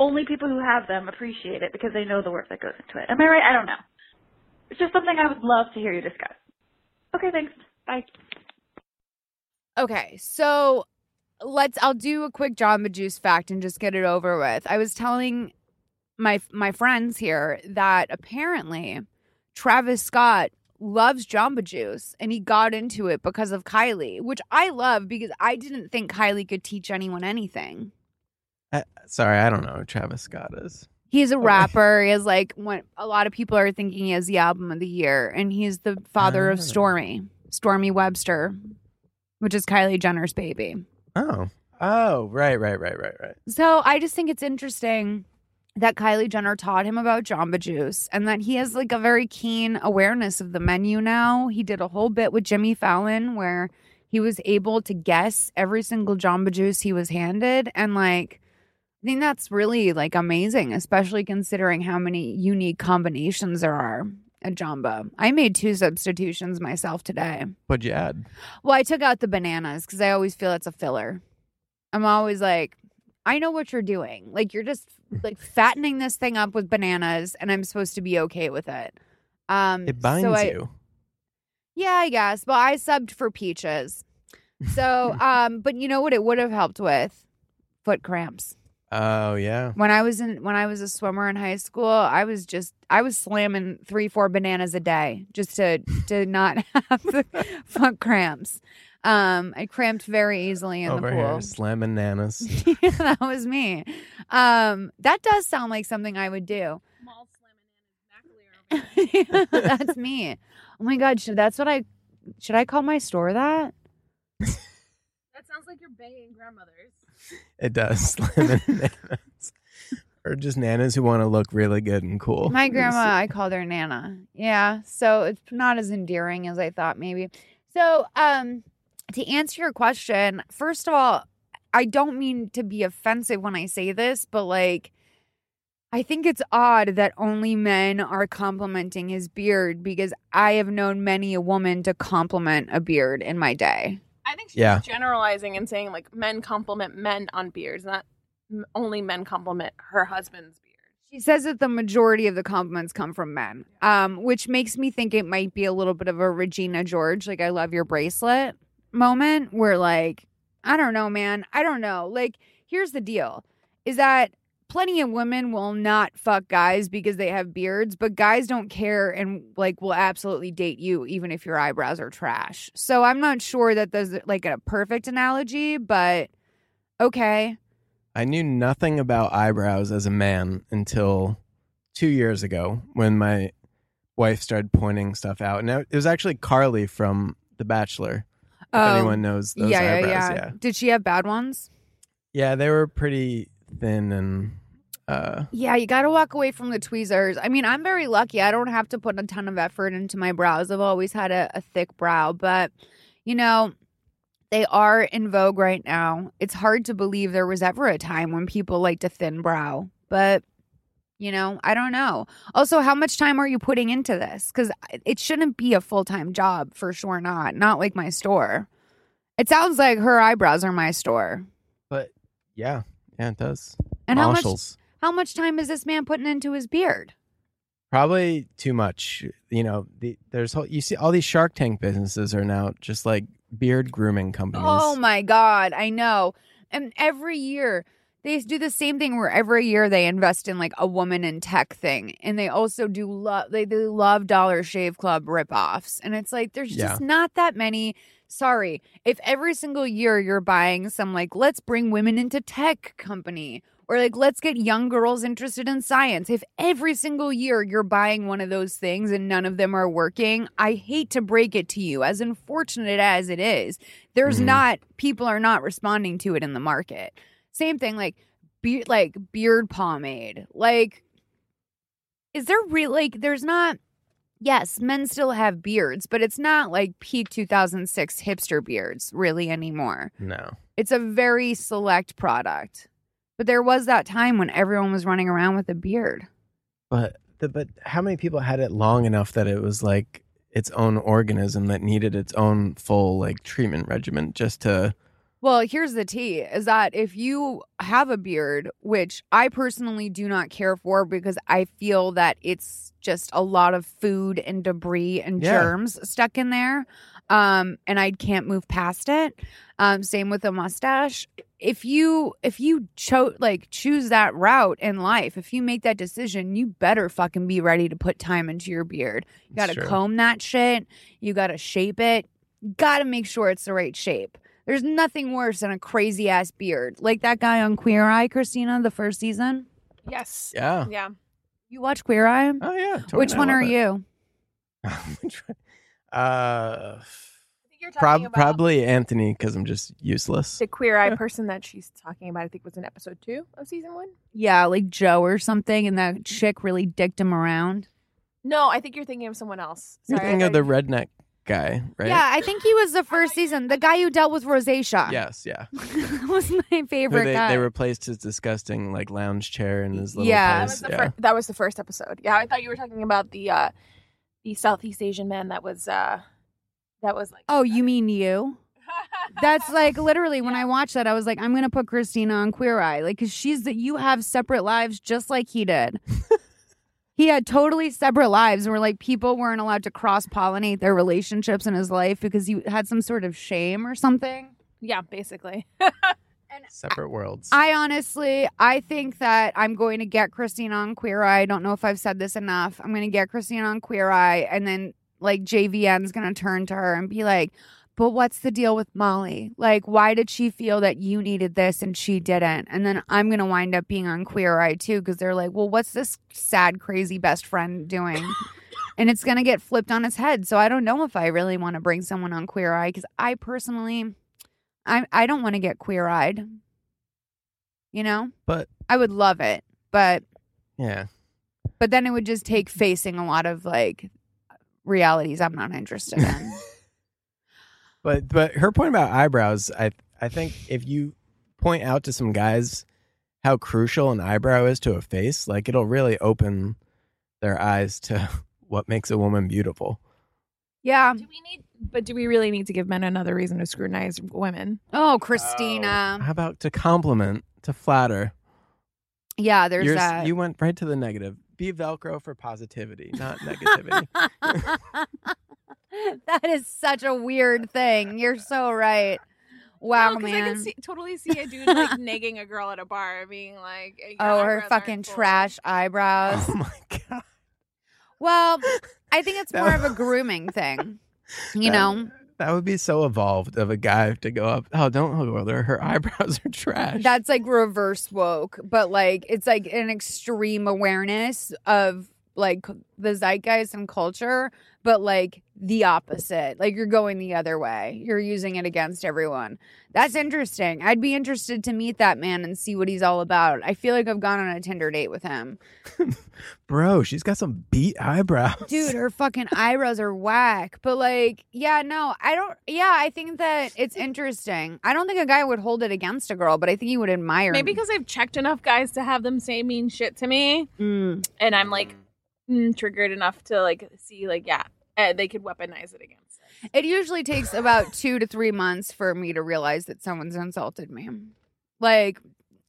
only people who have them appreciate it because they know the work that goes into it. Am I right? I don't know. It's just something I would love to hear you discuss. Okay, thanks. Bye. Okay, so let's. I'll do a quick Jamba Juice fact and just get it over with. I was telling my my friends here that apparently Travis Scott loves Jamba Juice and he got into it because of Kylie, which I love because I didn't think Kylie could teach anyone anything. I, sorry, I don't know who Travis Scott is. He's a rapper. He has like what a lot of people are thinking he has the album of the year, and he's the father of Ah. Stormi, Stormi Webster, which is Kylie Jenner's baby. Oh, oh, right, right, right, right, right. So I just think it's interesting that Kylie Jenner taught him about Jamba Juice and that he has like a very keen awareness of the menu now. He did a whole bit with Jimmy Fallon where he was able to guess every single Jamba Juice he was handed. And like, I think that's really like amazing, especially considering how many unique combinations there are at Jamba. I made two substitutions myself today. What'd you add? Well, I took out the bananas because I always feel it's a filler. I'm always like, I know what you're doing. Like you're just like [LAUGHS] fattening this thing up with bananas, and I'm supposed to be okay with it. Um, It binds so I- you. Yeah, I guess. But I subbed for peaches. So, [LAUGHS] um, but you know what? It would have helped with foot cramps. Oh yeah. When I was in when I was a swimmer in high school, I was just I was slamming three four bananas a day just to to not [LAUGHS] have the foot cramps. Um, I cramped very easily in Over the pool. here, slamming nanas. [LAUGHS] that was me. Um, that does sound like something I would do. [LAUGHS] that's me. Oh my god, should that's what I should I call my store that? That sounds like you're banging grandmothers. [LAUGHS] It does [LAUGHS] slamming nanas, or just nanas who want to look really good and cool. My grandma, I called her Nana. Yeah, so it's not as endearing as I thought maybe. So, um to answer your question, first of all, I don't mean to be offensive when I say this, but like I think it's odd that only men are complimenting his beard because I have known many a woman to compliment a beard in my day. I think she's Yeah. generalizing and saying like men compliment men on beards, not only men compliment her husband's beard. She says that the majority of the compliments come from men, um, which makes me think it might be a little bit of a Regina George, like I love your bracelet moment, where like, I don't know, man. I don't know. Like, here's the deal is that plenty of women will not fuck guys because they have beards, but guys don't care and like will absolutely date you even if your eyebrows are trash. So I'm not sure that there's like a perfect analogy, but okay. I knew nothing about eyebrows as a man until two years ago when my wife started pointing stuff out. And it was actually Carly from The Bachelor. If Oh, anyone knows those yeah, yeah, yeah, yeah. Did she have bad ones? Yeah, they were pretty thin and uh Yeah, you got to walk away from the tweezers. I mean, I'm very lucky. I don't have to put a ton of effort into my brows. I've always had a, a thick brow, but you know, they are in vogue right now. It's hard to believe there was ever a time when people liked a thin brow, but you know, I don't know. Also, how much time are you putting into this? Because it shouldn't be a full time job for sure. Not not like my store. It sounds like her eyebrows are my store. but yeah, yeah, it does. And how much Marshalls. How much time is this man putting into his beard? Probably too much. You know, the, there's whole, you see all these Shark Tank businesses are now just like beard grooming companies. Oh my god, I know. And every year they do the same thing where every year they invest in like a woman in tech thing, and they also do love they do love Dollar Shave Club ripoffs, and it's like there's Yeah. just not that many. Sorry, if every single year you're buying some like let's bring women into tech company or like let's get young girls interested in science. If every single year you're buying one of those things and none of them are working, I hate to break it to you, as unfortunate as it is, there's Mhm. not people are not responding to it in the market. Same thing like be- like beard pomade. Like is there real like there's not yes, men still have beards, but it's not like peak 2006 hipster beards really anymore. No. It's a very select product. But there was that time when everyone was running around with a beard. But the, but how many people had it long enough that it was like its own organism that needed its own full like treatment regimen just to Well, here's the tea is that if you have a beard, which I personally do not care for because I feel that it's just a lot of food and debris and Yeah. germs stuck in there, um, and I can't move past it. Um, same with a mustache. If you if you chose like choose that route in life, if you make that decision, you better fucking be ready to put time into your beard. You got to comb that shit. You got to shape it. Got to make sure it's the right shape. There's nothing worse than a crazy ass beard, like that guy on Queer Eye, Christina, the first season. Yes. yeah. Yeah. You watch Queer Eye? Oh yeah. totally. Which one are it. you? [LAUGHS] Uh, I think you're talking prob- about probably Anthony because I'm just useless. the queer eye person that she's talking about. I think was in episode two of season one. Yeah, like Joe or something, and that chick really dicked him around. No, I think you're thinking of someone else. You're Sorry, I thinking of the redneck guy, right? Yeah, I think he was the [LAUGHS] first season. The guy who dealt with rosacea. Yes. Yeah. [LAUGHS] that was my Who favorite they, guy. they replaced his disgusting like lounge chair in his little Yeah. That place. was, the Yeah. fir- that was the first episode. Yeah, I thought you were talking about the uh the Southeast Asian man that was uh that was like oh, you mean you? That's like literally when I watched that, I was like, I'm gonna put Christina on Queer Eye, like, cause she's that you have separate lives just like he did. [LAUGHS] he had totally separate lives where like people weren't allowed to cross pollinate their relationships in his life because he had some sort of shame or something. Yeah, basically. [LAUGHS] Separate worlds. I honestly, I think that I'm going to get Christina on Queer Eye. I don't know if I've said this enough. I'm going to get Christina on Queer Eye, and then like JVN's going to turn to her and be like, "But what's the deal with Molly? Like, why did she feel that you needed this and she didn't?" And then I'm going to wind up being on Queer Eye too because they're like, "Well, what's this sad, crazy best friend doing?" [LAUGHS] and it's going to get flipped on its head. So I don't know if I really want to bring someone on Queer Eye because I personally. I I don't want to get queer eyed. You know? But I would love it. But yeah. but then it would just take facing a lot of like realities I'm not interested in. [LAUGHS] But but her point about eyebrows, I I think if you point out to some guys how crucial an eyebrow is to a face, like it'll really open their eyes to [LAUGHS] what makes a woman beautiful. yeah. do we need but do we really need to give men another reason to scrutinize women? Oh, oh Christina. How about to compliment, to flatter? Yeah, there's Yours- that. You went right to the negative. Be Velcro for positivity, not negativity. [LAUGHS] that is such a weird thing. You're so right. Wow, No, 'cause I man. can see, totally see a dude like [LAUGHS] nagging a girl at a bar, being like, oh, her fucking trash eyebrows. oh my god. well, I think it's [LAUGHS] more of a grooming thing. You That- know, That would be so evolved of a guy to go up. Oh, don't over there. Her eyebrows are trash. That's like reverse woke, but like it's like an extreme awareness of like the zeitgeist and culture, but like the opposite. Like you're going the other way. You're using it against everyone. That's interesting. I'd be interested to meet that man and see what he's all about. I feel like I've gone on a Tinder date with him. [LAUGHS] Bro, she's got some beat eyebrows. Dude, her fucking eyebrows are whack. But like, yeah, no, I don't yeah, I think that it's interesting. I don't think a guy would hold it against a girl, but I think he would admire Maybe because I've checked enough guys to have them say mean shit to me, Mm. and I'm like mm, triggered enough to like see like yeah, uh, they could weaponize it against. us. It usually takes about [LAUGHS] two to three months for me to realize that someone's insulted me. Like,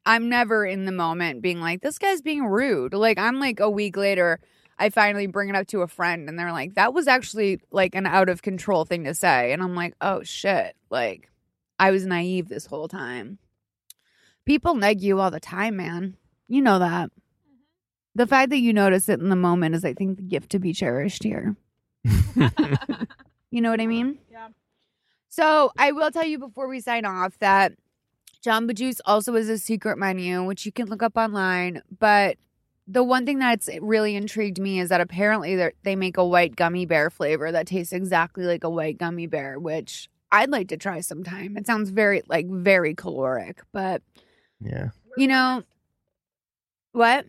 I'm never in the moment being like, this guy's being rude. Like, I'm like a week later, I finally bring it up to a friend and they're like, that was actually like an out of control thing to say. And I'm like, oh shit. Like, I was naive this whole time. People neg you all the time, man. You know that. The fact that you notice it in the moment is, I think, the gift to be cherished here. [LAUGHS] You know what I mean? Yeah. So I will tell you before we sign off that Jamba Juice also is a secret menu, which you can look up online. But the one thing that's really intrigued me is that apparently they're- they make a white gummy bear flavor that tastes exactly like a white gummy bear, which I'd like to try sometime. It sounds very like very caloric, but yeah. you know what?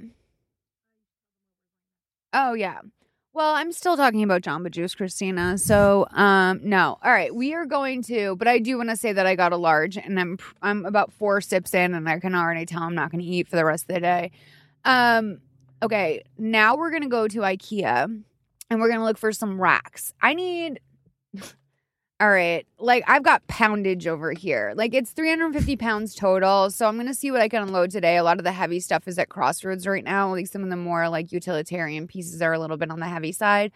Oh yeah. Well, I'm still talking about Jamba Juice, Christina. So, um, no. All right, we are going to, but I do want to say that I got a large, and I'm I'm about four sips in, and I can already tell I'm not going to eat for the rest of the day. Um, okay, now we're gonna go to IKEA, and we're gonna look for some racks. I need. All right, like I've got poundage over here. Like it's 350 pounds total. So I'm gonna see what I can unload today. A lot of the heavy stuff is at Crossroads right now. Least some of the more like utilitarian pieces are a little bit on the heavy side.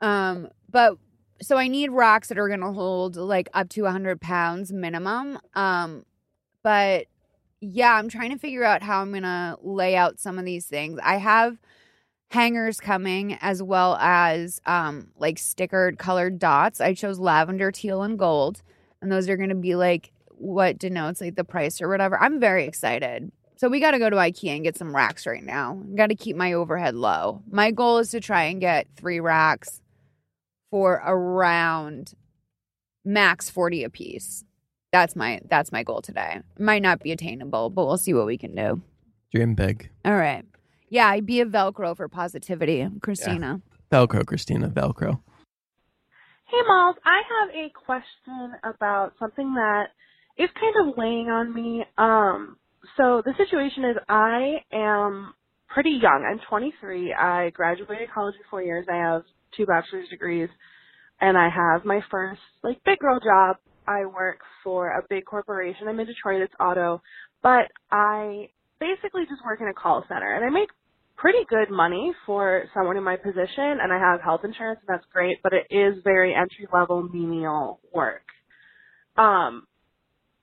Um, but so I need racks that are gonna hold like up to 100 pounds minimum. Um, but yeah, I'm trying to figure out how I'm gonna lay out some of these things. I have hangers coming as well as um like stickered colored dots. I chose lavender, teal, and gold. And those are gonna be like what denotes like the price or whatever. I'm very excited. So we gotta go to IKEA and get some racks right now. Gotta keep my overhead low. My goal is to try and get three racks for around max 40 a piece. That's my that's my goal today. Might not be attainable, but we'll see what we can do. Dream big. All right. Yeah, I'd be a Velcro for positivity, Christina. Velcro, Christina. Velcro. Hey, Malls. I have a question about something that is kind of weighing on me. Um, so the situation is I am pretty young. I'm 23. I graduated college in four years. I have two bachelor's degrees, and I have my first like big girl job. I work for a big corporation. I'm in Detroit. It's auto, but I basically just work in a call center, and I make pretty good money for someone in my position and I have health insurance and that's great, but it is very entry level menial work. Um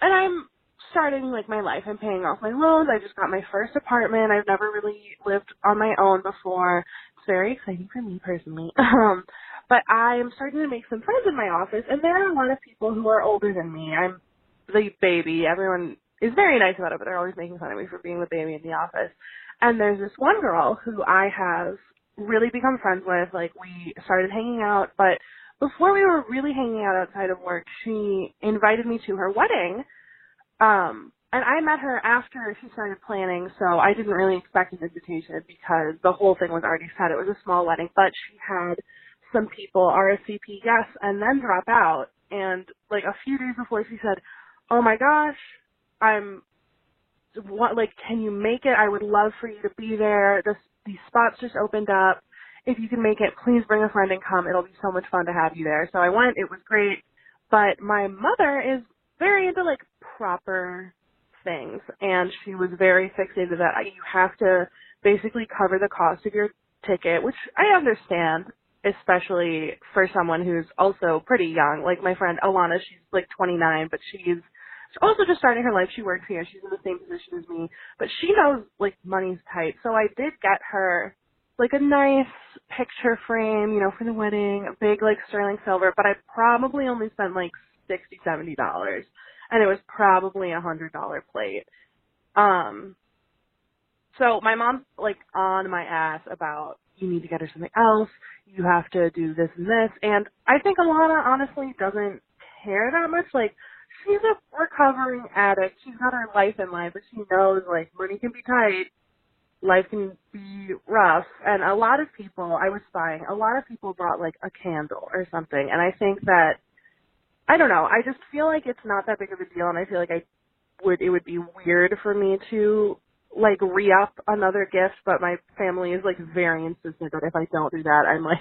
and I'm starting like my life. I'm paying off my loans. I just got my first apartment. I've never really lived on my own before. It's very exciting for me personally. [LAUGHS] Um but I'm starting to make some friends in my office and there are a lot of people who are older than me. I'm the baby. Everyone is very nice about it, but they're always making fun of me for being the baby in the office. And there's this one girl who I have really become friends with. Like we started hanging out, but before we were really hanging out outside of work, she invited me to her wedding. Um, and I met her after she started planning, so I didn't really expect an invitation because the whole thing was already set. It was a small wedding, but she had some people RSVP yes and then drop out. And like a few days before, she said, "Oh my gosh, I'm what like can you make it? I would love for you to be there. This these spots just opened up. If you can make it, please bring a friend and come. It'll be so much fun to have you there. So I went. It was great. But my mother is very into like proper things and she was very fixated that you have to basically cover the cost of your ticket, which I understand, especially for someone who's also pretty young. Like my friend Alana, she's like 29, but she's She's also just starting her life. She works here. She's in the same position as me, but she knows like money's tight. So I did get her like a nice picture frame, you know, for the wedding, a big like sterling silver, but I probably only spent like sixty, seventy dollars. And it was probably a hundred dollar plate. Um so my mom's like on my ass about you need to get her something else, you have to do this and this and I think Alana honestly doesn't care that much. Like she's a recovering addict. She's got her life in line, but she knows like money can be tight, life can be rough, and a lot of people. I was spying. A lot of people brought like a candle or something, and I think that I don't know. I just feel like it's not that big of a deal, and I feel like I would. It would be weird for me to like re up another gift, but my family is like very insistent that if I don't do that, I'm like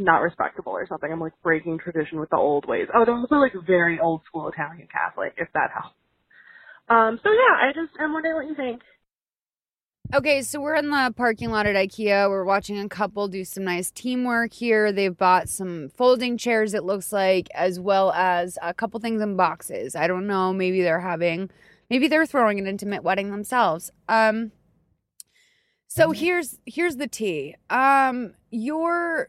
not respectable or something. I'm like breaking tradition with the old ways. Oh, they're also like very old school Italian Catholic, if that helps. Um, so yeah, I just I'm wondering what you think. Okay, so we're in the parking lot at IKEA. We're watching a couple do some nice teamwork here. They've bought some folding chairs, it looks like, as well as a couple things in boxes. I don't know. Maybe they're having, maybe they're throwing an intimate wedding themselves. Um, so mm-hmm. here's here's the tea. Um, your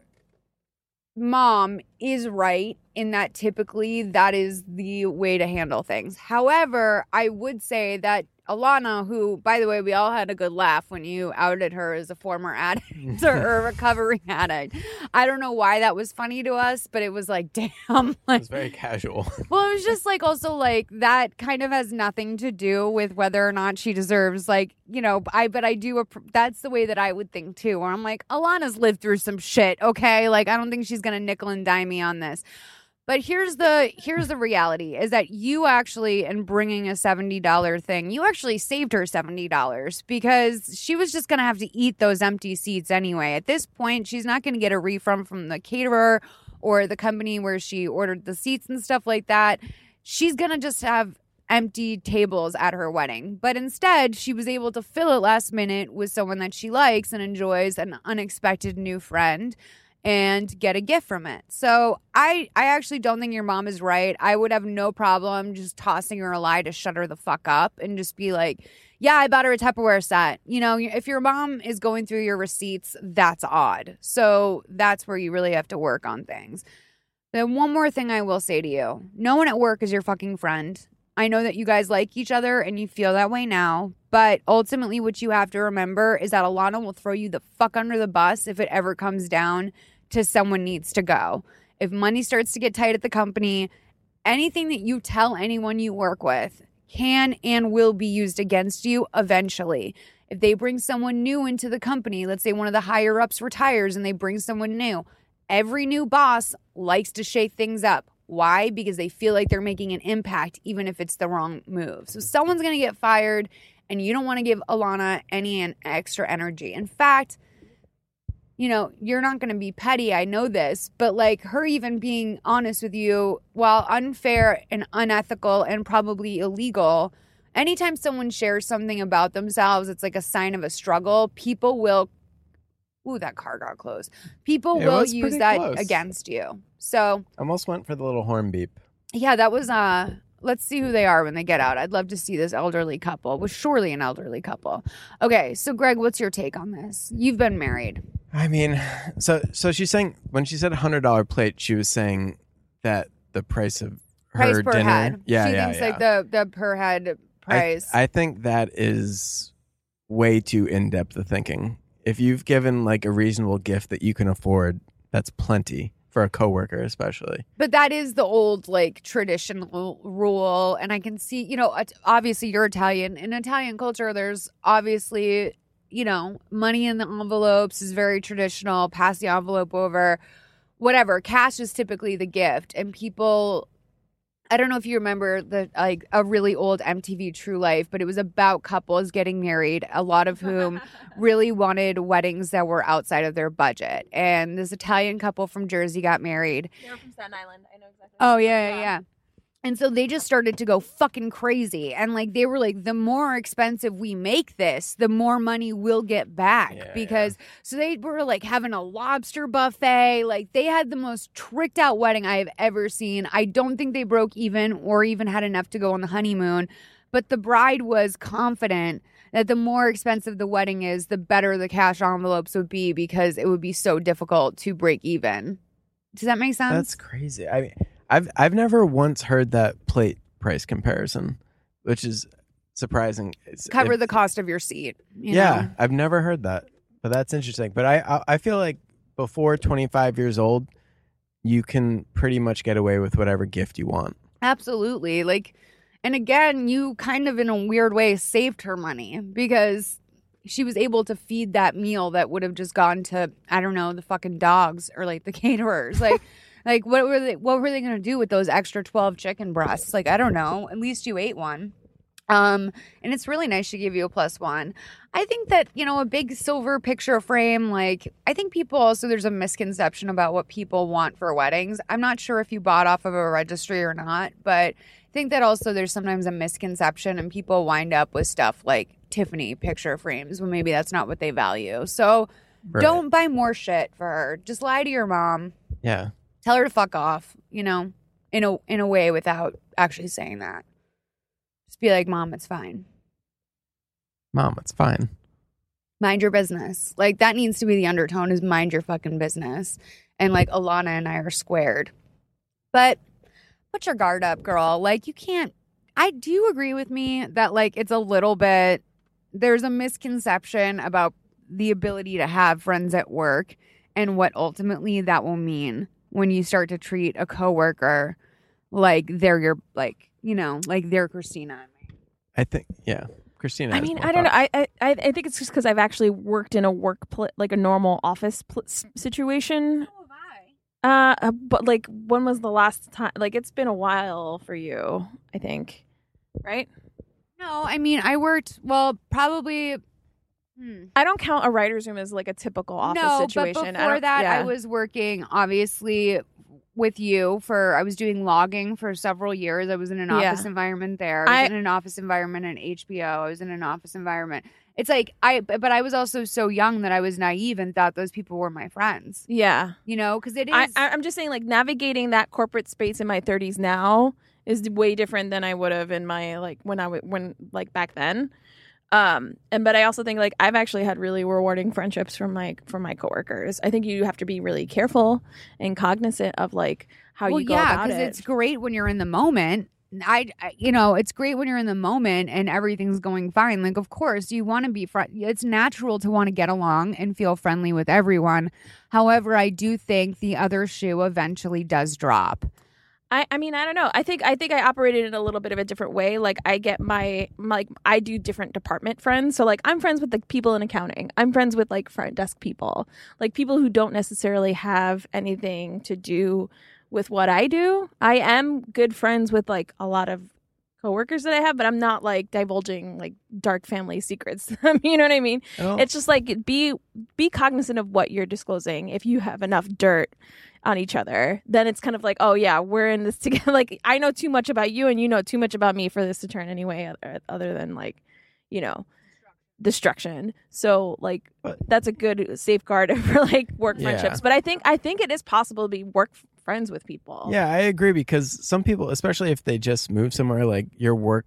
mom is right in that typically that is the way to handle things. However, I would say that Alana, who, by the way, we all had a good laugh when you outed her as a former addict [LAUGHS] [LAUGHS] or a recovering addict. I don't know why that was funny to us, but it was like, [LAUGHS] damn. Like, it was very casual. Well, it was just like also like that kind of has nothing to do with whether or not she deserves, like, you know, I, but I do, that's the way that I would think too, where I'm like, Alana's lived through some shit, okay? Like, I don't think she's going to nickel and dime me on this. But here's the here's the reality is that you actually in bringing a $70 thing, you actually saved her $70 because she was just going to have to eat those empty seats anyway. At this point, she's not going to get a refund from the caterer or the company where she ordered the seats and stuff like that. She's going to just have empty tables at her wedding. But instead, she was able to fill it last minute with someone that she likes and enjoys, an unexpected new friend and get a gift from it. So I I actually don't think your mom is right. I would have no problem just tossing her a lie to shut her the fuck up and just be like, yeah, I bought her a Tupperware set. You know, if your mom is going through your receipts, that's odd. So that's where you really have to work on things. Then one more thing I will say to you. No one at work is your fucking friend. I know that you guys like each other and you feel that way now, but ultimately what you have to remember is that Alana will throw you the fuck under the bus if it ever comes down to someone needs to go. If money starts to get tight at the company, anything that you tell anyone you work with can and will be used against you eventually. If they bring someone new into the company, let's say one of the higher ups retires and they bring someone new, every new boss likes to shake things up. Why? Because they feel like they're making an impact, even if it's the wrong move. So someone's to get fired, and you don't want to give Alana any extra energy. In fact, you know, you're not going to be petty. I know this, but like her even being honest with you, while unfair and unethical and probably illegal, anytime someone shares something about themselves, it's like a sign of a struggle. People will ooh, that car got closed. People It will use that close. against you. So I Almost went for the little horn beep. yeah, that was uh let's see who they are when they get out. I'd love to see this elderly couple. Was surely an elderly couple. Okay, so Greg, what's your take on this? You've been married. I mean, so so she's saying when she said hundred dollar plate, she was saying that the price of Price her per dinner. head. Yeah, she yeah, thinks yeah. like the the per head price. I, I think that is way too in depth of thinking. If you've given like a reasonable gift that you can afford, that's plenty for a coworker, especially. But that is the old like traditional rule, and I can see, you know, obviously you're Italian. In Italian culture, there's obviously, you know, money in the envelopes is very traditional. Pass the envelope over, whatever. Cash is typically the gift, and people. I don't know if you remember the like a really old MTV True Life, but it was about couples getting married, a lot of whom [LAUGHS] really wanted weddings that were outside of their budget. And this Italian couple from Jersey got married. They're from Staten Island. I know exactly. Oh yeah, yeah, yeah. And so they just started to go fucking crazy. And like they were like, the more expensive we make this, the more money we'll get back. Yeah, because so they were like having a lobster buffet. Like they had the most tricked out wedding I have ever seen. I don't think they broke even or even had enough to go on the honeymoon. But the bride was confident that the more expensive the wedding is, the better the cash envelopes would be because it would be so difficult to break even. Does that make sense? That's crazy. I mean, I've I've never once heard that plate price comparison, which is surprising. It's, cover the cost of your seat. you yeah, know? I've never heard that, but that's interesting. But I, I I feel like before 25 years old, you can pretty much get away with whatever gift you want. absolutely. Like, and again, you kind of in a weird way saved her money because she was able to feed that meal that would have just gone to I don't know the fucking dogs or like the [LAUGHS] caterers. Like, like what were they? What were they going to do with those extra 12 chicken breasts? Like, I don't know. At least you ate one. Um, and it's really nice to give you a plus one. I think that, you know, a big silver picture frame, like, I think people also, there's a misconception about what people want for weddings. I'm not sure if you bought off of a registry or not, but I think that also there's sometimes a misconception and people wind up with stuff like Tiffany picture frames when maybe that's not what they value. So Right. don't buy more shit for her. Just lie to your mom. Yeah. Tell her to fuck off, you know, in a in a way without actually saying that. Just be like, "Mom, it's fine." Mom, it's fine. mind your business. Like that needs to be the undertone is mind your fucking business. And like Alana and I are squared. But put your guard up, girl. Like you can't I do you agree with me that like it's a little bit there's a misconception about the ability to have friends at work and what ultimately that will mean when you start to treat a coworker like they're your like, you know, like they're Christina. I think yeah. Christina. I mean, I don't know. I I I think it's just because I've actually worked in a work pl- like a normal office pl- s- situation. Uh, uh, but like, when was the last time? Like, it's been a while for you. I think, right? No, I mean I worked well probably hmm. I don't count a writer's room as like a typical office no, situation. but I before don't- that, I was working obviously with you for I was doing logging for several years. I was in an Yeah. office environment there. I was I- in an office environment at HBO. I was in an office environment. It's like I, but I was also so young that I was naive and thought those people were my friends. Yeah, You know, because it is. I, I, I'm just saying, like navigating that corporate space in my 30s now is way different than I would have in my like when I w- when like back then. Um, and but I also think like I've actually had really rewarding friendships from like from my coworkers. I think you have to be really careful and cognizant of like how well, you go yeah, about it. it's great when you're in the moment. I, I- you know, it's great when you're in the moment and everything's going fine. Like, of course, you want to be friend. It's natural to want to get along and feel friendly with everyone. However, I do think the other shoe eventually does drop. I, I mean I don't know. I think I think I operated in a little bit of a different way. Like I get my, my like I do different department friends. So like I'm friends with like people in accounting. I'm friends with like front desk people. Like people who don't necessarily have anything to do with what I do. I am good friends with like a lot of coworkers that I have, but I'm not like divulging like dark family secrets. [LAUGHS] you know what I mean? Well, It's just like be be cognizant of what you're disclosing. If you have enough dirt on each other, then it's kind of like, oh yeah, we're in this [LAUGHS] together. like I know too much about you, and you know too much about me for this to turn anyway, other, uh, other than like, you know, destruction. So like that's a good safeguard [LAUGHS] for like work Yeah. friendships. But I think I think it is possible to be work f- friends with people. Yeah, I agree because some people, especially if they just move somewhere, like your work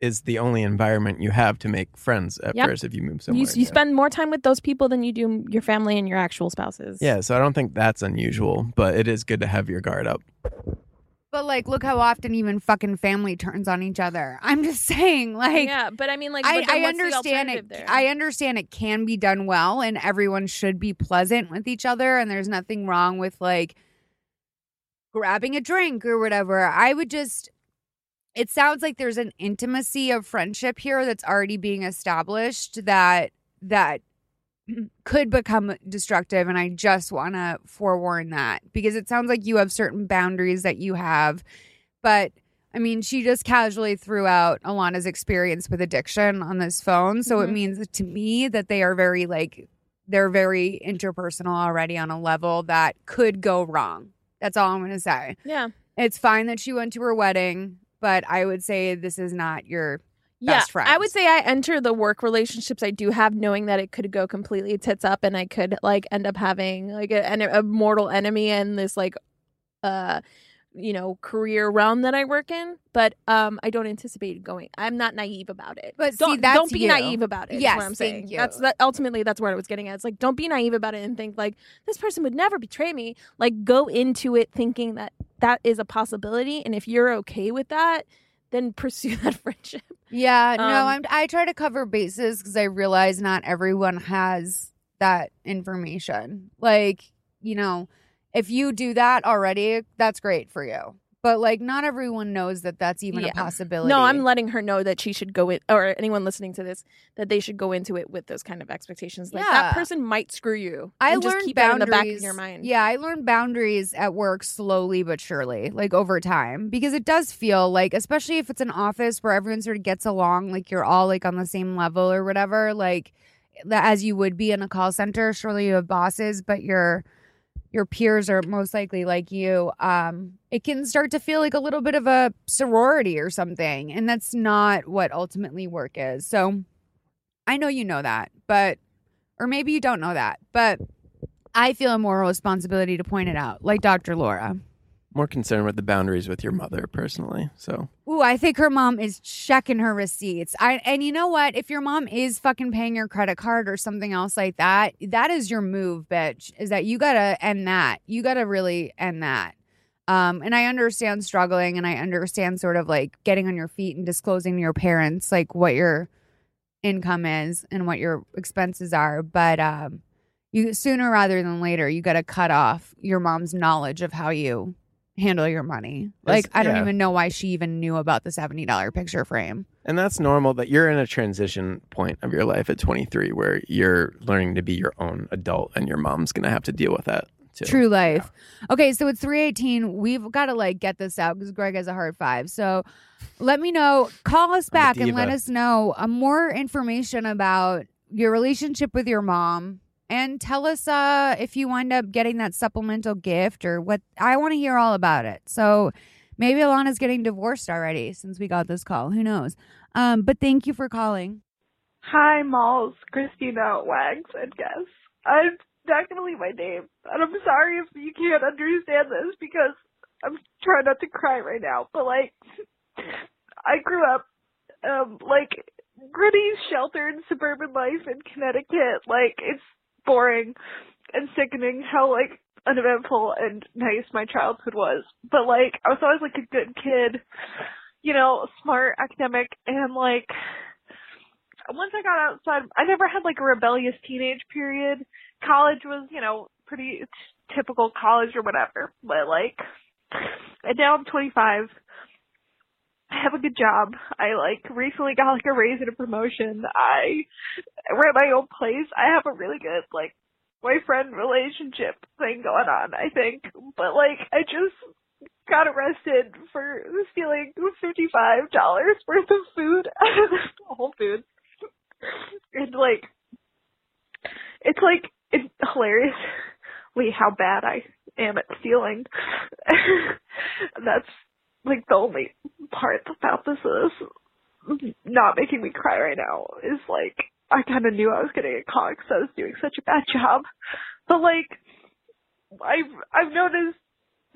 is the only environment you have to make friends at Yep. first if you move somewhere. you spend more time with those people than you do your family and your actual spouses. yeah, so I don't think that's unusual, but it is good to have your guard up. But like, look how often even fucking family turns on each other. [LAUGHS] I'm just saying, like, yeah, but I mean, like, I, but I what's the understand it. there? I understand it can be done well, and everyone should be pleasant with each other, and there's nothing wrong with like grabbing a drink or whatever. I would just. It sounds like there's an intimacy of friendship here that's already being established that that could become destructive and I just want to forewarn that because it sounds like you have certain boundaries that you have but I mean she just casually threw out Alana's experience with addiction on this phone so it Mhm. means to me that they are very like they're very interpersonal already on a level that could go wrong that's all I'm going to say yeah. it's fine that she went to her wedding but I would say this is not your Yeah. I would say I enter the work relationships I do have knowing that it could go completely tits up and I could like end up having like a, an, a mortal enemy and this like uh you know career realm that I work in. But um I don't anticipate going. I'm not naive about it. But see, don't that's don't be you. naive about it. Yes, what I'm thank saying. you. That's that ultimately that's where I was getting at. It's like don't be naive about it and think like this person would never betray me. Like go into it thinking that that is a possibility, and if you're okay with that, then [LAUGHS] pursue that friendship. Yeah, no, Um, I'm I try to cover bases because I realize not everyone has that information. Like, you know, if you do that already, that's great for you. But like, not everyone knows that that's even Yeah. a possibility. No, I'm letting her know that she should go in, or anyone listening to this, that they should go into it with those kind of expectations. Like Yeah. that person might screw you. I and just learned keep that in the back of boundaries- your mind. Yeah, I learned boundaries at work slowly but surely, like over time, because it does feel like, especially if it's an office where everyone sort of gets along, like you're all like on the same level or whatever, like as you would be in a call center. Surely you have bosses, but your your peers are most likely like you. Um, it can start to feel like a little bit of a sorority or something, and that's not what ultimately work is. So, I know you know that, but or maybe you don't know that, but I feel a moral responsibility to point it out, like Dr. Laura. More concerned with the boundaries with your mother personally. So Ooh, I think her mom is checking her receipts. I and you know what? If your mom is fucking paying your credit card or something else like that, that is your move, bitch. Is that you gotta end that. You gotta really end that. Um, and I understand struggling and I understand sort of like getting on your feet and disclosing to your parents like what your income is and what your expenses are. But um you sooner rather than later, you gotta cut off your mom's knowledge of how you handle your money. Like That's- I don't yeah. even know why she even knew about the seventy dollar picture frame. And that's normal that you're in a transition point of your life at 23 where you're learning to be your own adult and your mom's going to have to deal with that too. True life. Okay, so it's three eighteen. We've got to like get this out because Greg has a hard five. So let me know. Call us back and let diva. us know uh, more information about your relationship with your mom. And tell us uh, if you wind up getting that supplemental gift or what. I want to hear all about it. So maybe Alana's getting divorced already since we got this call. Who knows? Um, but thank you for calling. Hi, Malls, Christina Wags, I Guess. I'm not gonna leave my name, and I'm sorry if you can't understand this because I'm trying not to cry right now. But like, I grew up, um, like gritty, sheltered suburban life in Connecticut. Like, it's boring and sickening how like uneventful and nice my childhood was. But like, I was always like a good kid, you know, smart, academic, and like once I got outside, I never had like a rebellious teenage period. College was, you know, pretty t- typical college or whatever. But like, and now I'm 25. I have a good job. I like recently got like a raise and a promotion. I rent my own place. I have a really good like boyfriend relationship thing going on, I think. But like, I just got arrested for stealing $55 worth of food [LAUGHS] Whole Foods. And like, it's like, it's hilariously [LAUGHS] how bad I am at stealing. [LAUGHS] That's like the only part about this is not making me cry right now is like I kind of knew I was getting a caught because I was doing such a bad job. But like, I've I've noticed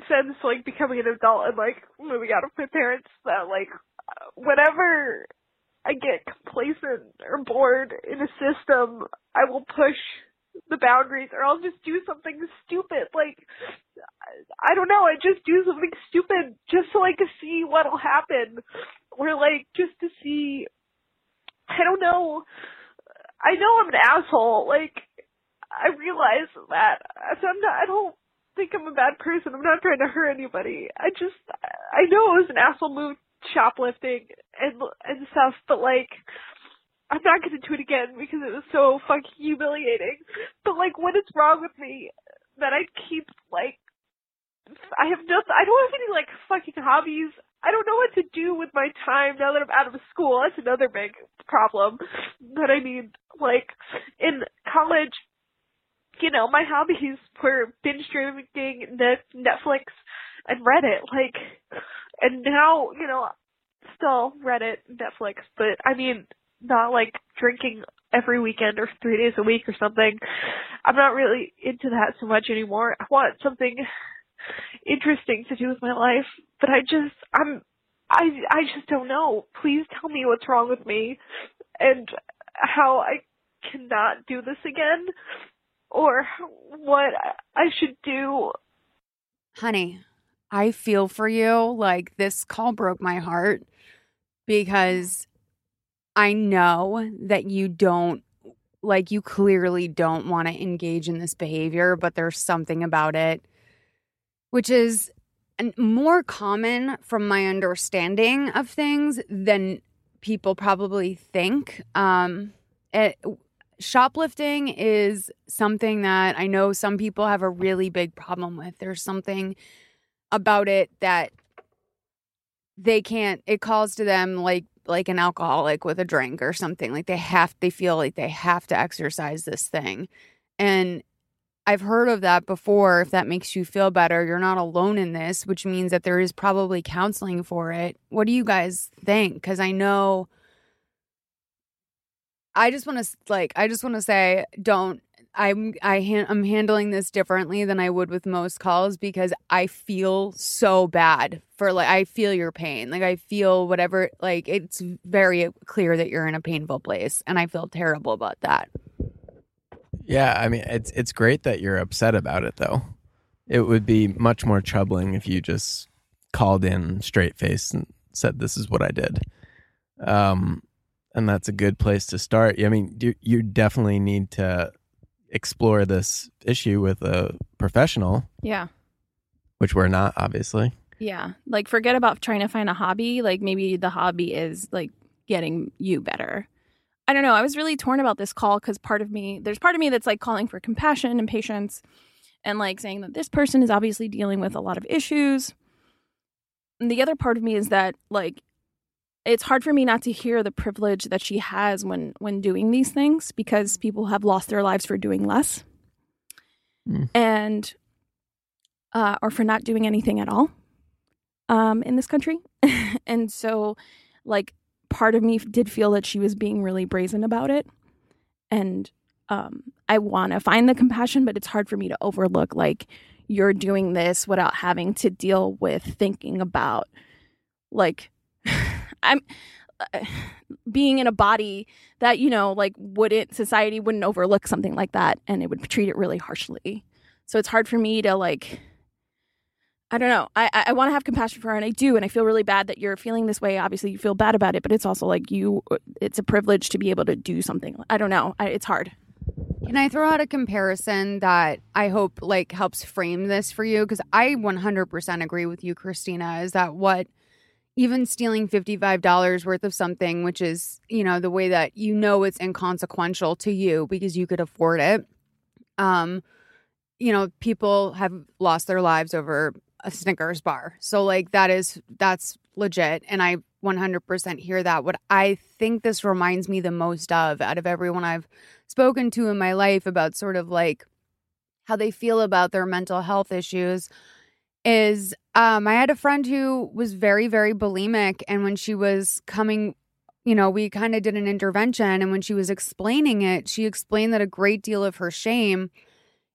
since like becoming an adult and like moving out of my parents that like whenever I get complacent or bored in a system, I will push the boundaries or I'll just do something stupid. Like, I don't know, I just do something stupid just I can see what'll happen. Or like, just to see, I don't know, I know I'm an asshole. Like, I realize that. I'm not, I don't think I'm a bad person. I'm not trying to hurt anybody. I just, I know it was an asshole move shoplifting and and stuff, but like I'm not gonna do it again because it was so fucking humiliating. But like, what is wrong with me that I keep like I have no I don't have any like fucking hobbies. I don't know what to do with my time now that I'm out of school. That's another big problem. But I mean, like in college, you know, my hobbies were binge drinking, Netflix, and Reddit. Like, and now, you know, still Reddit, Netflix, but I mean, not like drinking every weekend or three days a week or something. I'm not really into that so much anymore. I want something interesting to do with my life, but I just, I'm, I, I just don't know. Please tell me what's wrong with me and how I cannot do this again or what I should do. Honey, I feel for you. Like this call broke my heart because I know that you don't like you clearly don't want to engage in this behavior, but there's something about it which is more common from my understanding of things than people probably think. Um, it, shoplifting is something that I know some people have a really big problem with. There's something about it that they can't it calls to them like like an alcoholic with a drink or something like they have they feel like they have to exercise this thing and I've heard of that before. If that makes you feel better, you're not alone in this, which means that there is probably counseling for it. What do you guys think? Because I know, I just want to like, I just want to say, don't I'm I ha- I'm handling this differently than I would with most calls because I feel so bad for like I feel your pain. Like I feel whatever like it's very clear that you're in a painful place and I feel terrible about that. Yeah, I mean it's it's great that you're upset about it though. It would be much more troubling if you just called in straight face and said this is what I did. Um and that's a good place to start. I mean, you, you definitely need to explore this issue with a professional. Yeah. Which we're not, obviously. Yeah. Like, forget about trying to find a hobby. Like, maybe the hobby is like getting you better. I don't know. I was really torn about this call because part of me, there's part of me that's like calling for compassion and patience and like saying that this person is obviously dealing with a lot of issues. And the other part of me is that like it's hard for me not to hear the privilege that she has when when doing these things because people have lost their lives for doing less mm. and uh, or for not doing anything at all um, in this country [LAUGHS] and so like part of me did feel that she was being really brazen about it. And um, i want to find the compassion but it's hard for me to overlook like you're doing this without having to deal with thinking about like [SIGHS] I'm uh, being in a body that you know like wouldn't society wouldn't overlook something like that and it would treat it really harshly. So it's hard for me to like i don't know i i want to have compassion for her and i do and i feel really bad that you're feeling this way obviously you feel bad about it but it's also like you it's a privilege to be able to do something i don't know I, it's hard can I throw out a comparison that I hope like helps frame this for you? Because I 100% agree with you, Christina. Is that what even stealing $55 worth of something, which is, you know, the way that you know it's inconsequential to you because you could afford it. Um, you know, people have lost their lives over a Snickers bar. So like that is that's legit and I 100% hear that. What I think this reminds me the most of out of everyone I've spoken to in my life about sort of like how they feel about their mental health issues is um, I had a friend who was very, very bulimic. And when she was coming you know, we kind of did an intervention. And when she was explaining it, she explained that a great deal of her shame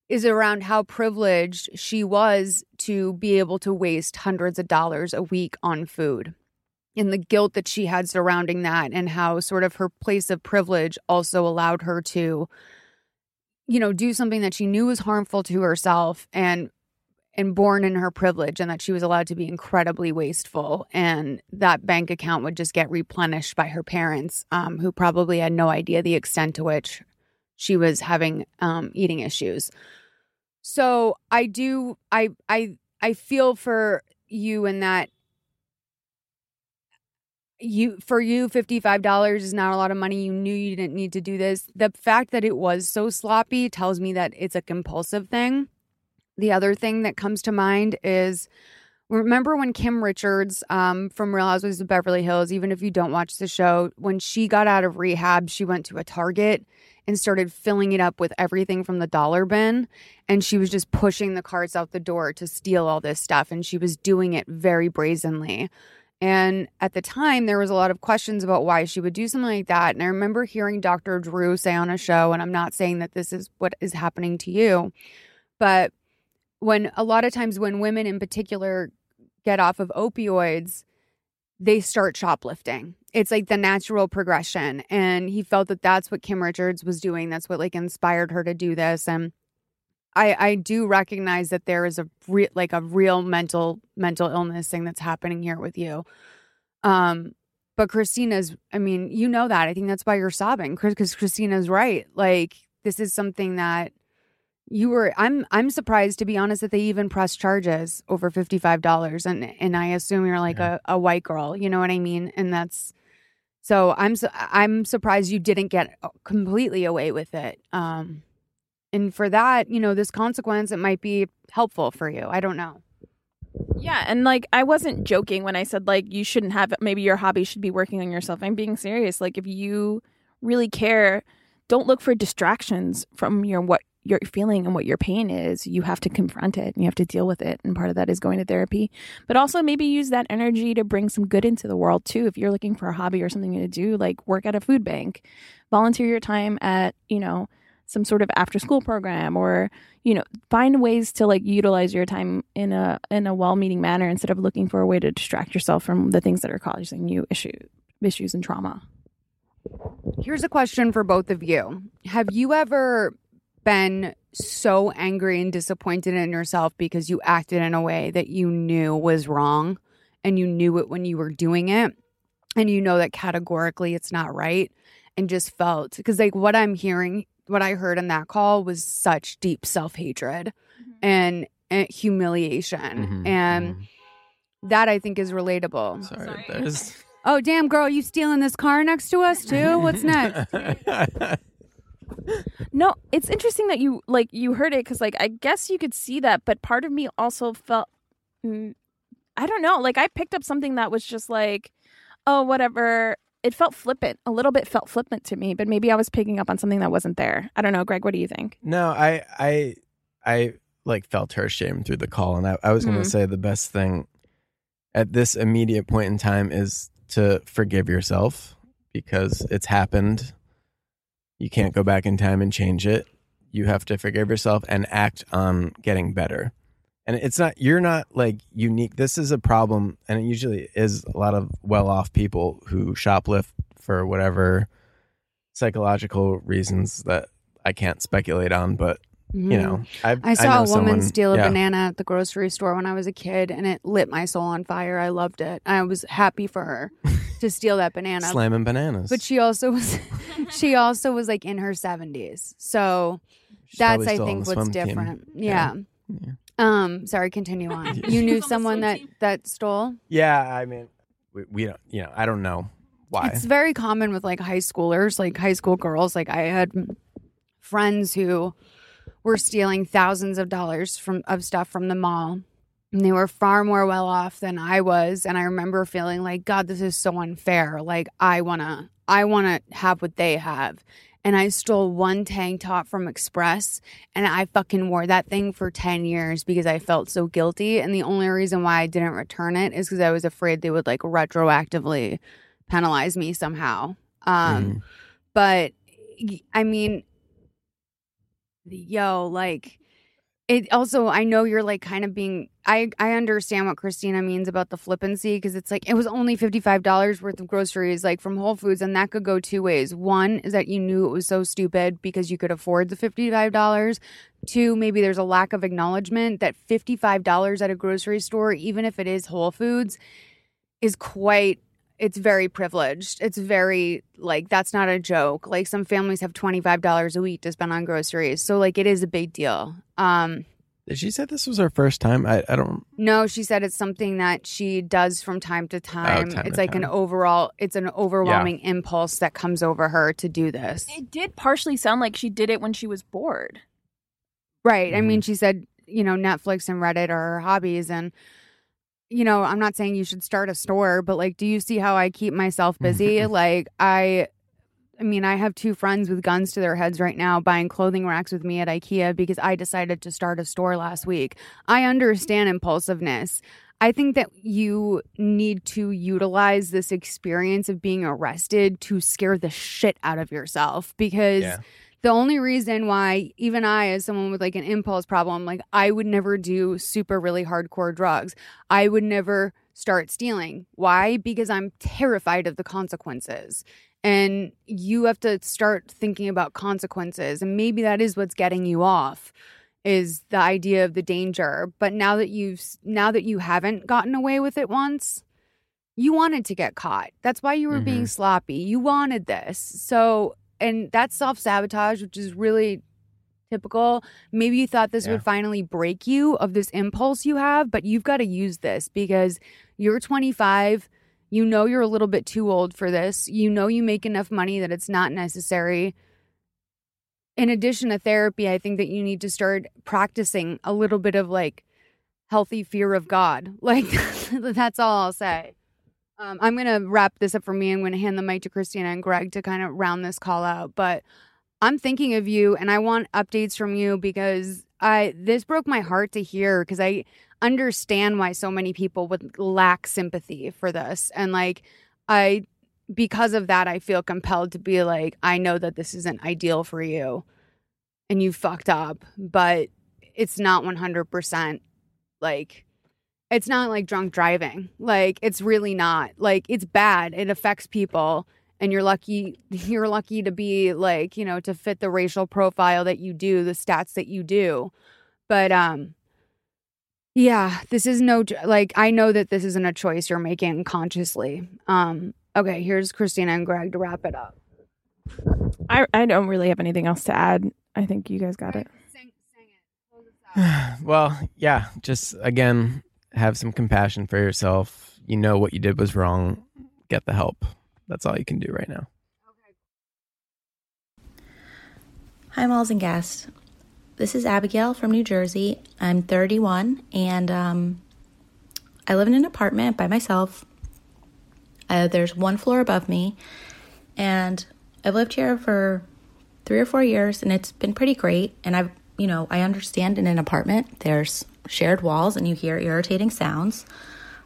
is around how privileged she was to be able to waste hundreds of dollars a week on food and the guilt that she had surrounding that and how sort of her place of privilege also allowed her to you know do something that she knew was harmful to herself and and born in her privilege and that she was allowed to be incredibly wasteful and that bank account would just get replenished by her parents um, who probably had no idea the extent to which she was having um, eating issues so i do i i i feel for you in that you for you $55 is not a lot of money. You knew you didn't need to do this. The fact that it was so sloppy tells me that it's a compulsive thing. The other thing that comes to mind is remember when kim richards um, from real housewives of beverly hills even if you don't watch the show when she got out of rehab she went to a target and started filling it up with everything from the dollar bin and she was just pushing the carts out the door to steal all this stuff and she was doing it very brazenly and at the time, there was a lot of questions about why she would do something like that. And I remember hearing Dr. Drew say on a show, and I'm not saying that this is what is happening to you, but when a lot of times when women in particular get off of opioids, they start shoplifting. It's like the natural progression. And he felt that that's what Kim Richards was doing. That's what like inspired her to do this. And I I do recognize that there is a re- like a real mental mental illness thing that's happening here with you. Um but Christina's I mean, you know that. I think that's why you're sobbing cuz Christina's right. Like this is something that you were I'm I'm surprised to be honest that they even pressed charges over $55 and and I assume you're like yeah. a, a white girl, you know what I mean? And that's so I'm I'm surprised you didn't get completely away with it. Um and for that, you know, this consequence, it might be helpful for you. I don't know. Yeah, and like I wasn't joking when I said like you shouldn't have maybe your hobby should be working on yourself. I'm being serious. Like if you really care, don't look for distractions from your what you're feeling and what your pain is. You have to confront it and you have to deal with it. And part of that is going to therapy. But also maybe use that energy to bring some good into the world too. If you're looking for a hobby or something to do, like work at a food bank, volunteer your time at, you know, some sort of after school program or you know find ways to like utilize your time in a in a well-meaning manner instead of looking for a way to distract yourself from the things that are causing you issue issues and trauma here's a question for both of you have you ever been so angry and disappointed in yourself because you acted in a way that you knew was wrong and you knew it when you were doing it and you know that categorically it's not right and just felt because like what i'm hearing what I heard in that call was such deep self hatred mm-hmm. and, and, humiliation. Mm-hmm, and mm-hmm. that I think is relatable. Sorry, Sorry. there's. Oh, damn, girl, you stealing this car next to us too? What's [LAUGHS] next? [LAUGHS] [LAUGHS] no, it's interesting that you like you heard it because like I guess you could see that, but part of me also felt mm, I don't know, like I picked up something that was just like, oh, whatever it felt flippant. A little bit felt flippant to me, but maybe I was picking up on something that wasn't there. I don't know, Greg. What do you think? No, I, I, I like felt her shame through the call, and I, I was going to mm-hmm. say the best thing at this immediate point in time is to forgive yourself because it's happened. You can't go back in time and change it. You have to forgive yourself and act on getting better and it's not you're not like unique this is a problem and it usually is a lot of well-off people who shoplift for whatever psychological reasons that i can't speculate on but you know mm-hmm. I've, i saw a woman someone, steal a yeah. banana at the grocery store when i was a kid and it lit my soul on fire i loved it i was happy for her [LAUGHS] to steal that banana slamming bananas but she also was [LAUGHS] she [LAUGHS] also was like in her 70s so She's that's i think what's different yeah. yeah. yeah. Um, sorry, continue on. [LAUGHS] you knew someone that that stole? Yeah, I mean, we, we don't, you know, I don't know why. It's very common with like high schoolers, like high school girls. Like I had friends who were stealing thousands of dollars from of stuff from the mall. And they were far more well off than I was. And I remember feeling like, God, this is so unfair. Like I wanna I wanna have what they have and I stole one tank top from Express and I fucking wore that thing for 10 years because I felt so guilty. And the only reason why I didn't return it is because I was afraid they would like retroactively penalize me somehow. Um, Mhm. but I mean, yo, like it also I know you're like kind of being I I understand what Christina means about the flippancy because it's like it was only $55 worth of groceries like from Whole Foods and that could go two ways. One is that you knew it was so stupid because you could afford the $55. Two, maybe there's a lack of acknowledgement that $55 at a grocery store even if it is Whole Foods is quite it's very privileged. It's very like that's not a joke. Like some families have $25 a week to spend on groceries. So like it is a big deal. Um Did she say this was her first time? I, I don't. no, she said it's something that she does from time to time. time it's to like an overall it's an overwhelming impulse that comes over her to do this. It did partially sound like she did it when she was bored. Right. I Mm-hmm. mean, she said, you know, Netflix and Reddit are her hobbies and you know, I'm not saying you should start a store, but like do you see how I keep myself busy? Mm-hmm. like I I mean, I have two friends with guns to their heads right now buying clothing racks with me at IKEA because I decided to start a store last week. I understand impulsiveness. I think that you need to utilize this experience of being arrested to scare the shit out of yourself because Yeah. The only reason why even I as someone with like an impulse problem like I would never do super really hardcore drugs. I would never start stealing. Why? Because I'm terrified of the consequences. And you have to start thinking about consequences and maybe that is what's getting you off is the idea of the danger. But now that you've now that you haven't gotten away with it once, you wanted to get caught. That's why you were being mm-hmm. sloppy. You wanted this. So, and that's self sabotage, which is really typical. Maybe you thought this Yeah. would finally break you of this impulse you have, but you've got to use this because you're 25. You know you're a little bit too old for this. You know you make enough money that it's not necessary. In addition to therapy, I think that you need to start practicing a little bit of like healthy fear of God. [LAUGHS] Like, that's all I'll say. Um, I'm going to wrap this up for me. I'm going to hand the mic to Christina and Greg to kind of round this call out. But I'm thinking of you and I want updates from you because I this broke my heart to hear because I understand why so many people would lack sympathy for this. And like I because of that I feel compelled to be like I know that this isn't ideal for you and you fucked up, but it's not 100% like it's not like drunk driving. Like it's really not. Like it's bad. It affects people and you're lucky [LAUGHS] you're lucky to be like, you know, to fit the racial profile that you do, the stats that you do. But um yeah, this is no like I know that this isn't a choice you're making consciously. Um okay, here's Christina and Greg to wrap it up. I I don't really have anything else to add. I think you guys got it. Sing, sing it. Close [SIGHS] well, yeah. Just again, have some compassion for yourself. You know what you did was wrong. Get the help. That's all you can do right now. Hi, Malls and guests. This is Abigail from New Jersey. I'm 31 and um, I live in an apartment by myself. Uh, there's one floor above me, and I've lived here for three or four years, and it's been pretty great. And I've, you know, I understand in an apartment there's shared walls and you hear irritating sounds.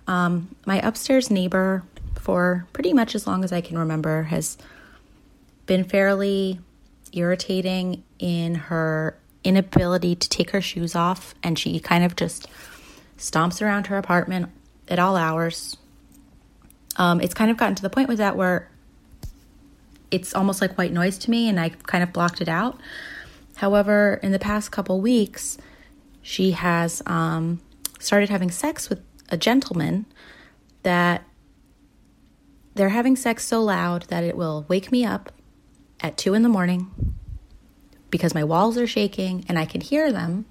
Um, my upstairs neighbor, for pretty much as long as I can remember, has been fairly irritating in her inability to take her shoes off, and she kind of just stomps around her apartment at all hours. Um, it's kind of gotten to the point with that where it's almost like white noise to me, and I kind of blocked it out. However, in the past couple weeks, she has um, started having sex with a gentleman that they're having sex so loud that it will wake me up at two in the morning because my walls are shaking and I can hear them.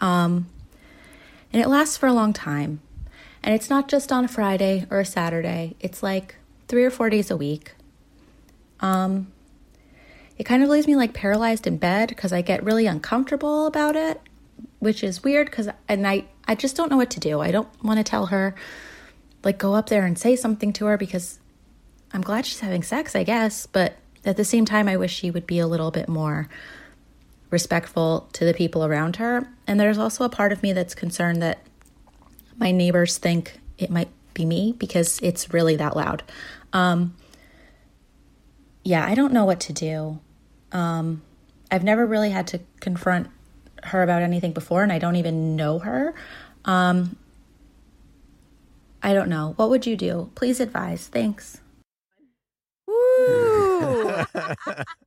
Um, and it lasts for a long time. And it's not just on a Friday or a Saturday, it's like three or four days a week. Um, it kind of leaves me like paralyzed in bed because I get really uncomfortable about it, which is weird because, and I, I just don't know what to do. I don't want to tell her, like, go up there and say something to her because I'm glad she's having sex, I guess, but at the same time, I wish she would be a little bit more respectful to the people around her. And there's also a part of me that's concerned that my neighbors think it might be me because it's really that loud. Um, yeah, I don't know what to do. Um, I've never really had to confront her about anything before, and I don't even know her. Um, I don't know. What would you do? Please advise. Thanks. Woo! [LAUGHS]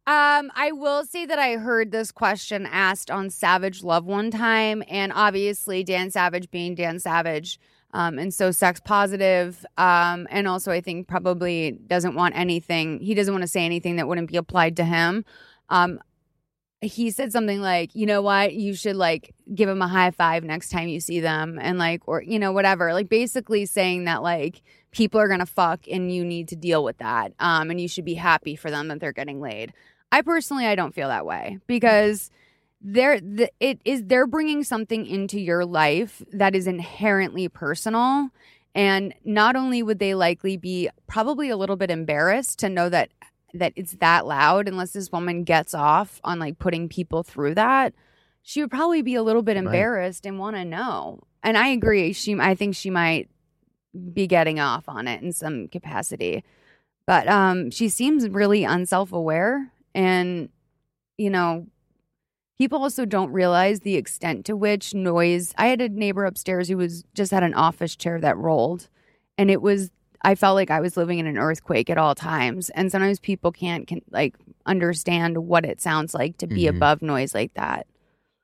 um, I will say that I heard this question asked on Savage Love one time, and obviously Dan Savage being Dan Savage, um, and so sex positive, um, and also I think probably doesn't want anything. He doesn't want to say anything that wouldn't be applied to him. Um, he said something like, you know what, you should like give them a high five next time you see them, and like, or you know, whatever. Like basically saying that like people are gonna fuck and you need to deal with that, um, and you should be happy for them that they're getting laid. I personally, I don't feel that way because they're the, it is they're bringing something into your life that is inherently personal. And not only would they likely be probably a little bit embarrassed to know that that it's that loud unless this woman gets off on like putting people through that she would probably be a little bit embarrassed and want to know. And i agree she i think she might be getting off on it in some capacity. But um she seems really unself-aware and you know people also don't realize the extent to which noise i had a neighbor upstairs who was just had an office chair that rolled and it was I felt like I was living in an earthquake at all times. And sometimes people can't can, like understand what it sounds like to be Mhm. above noise like that.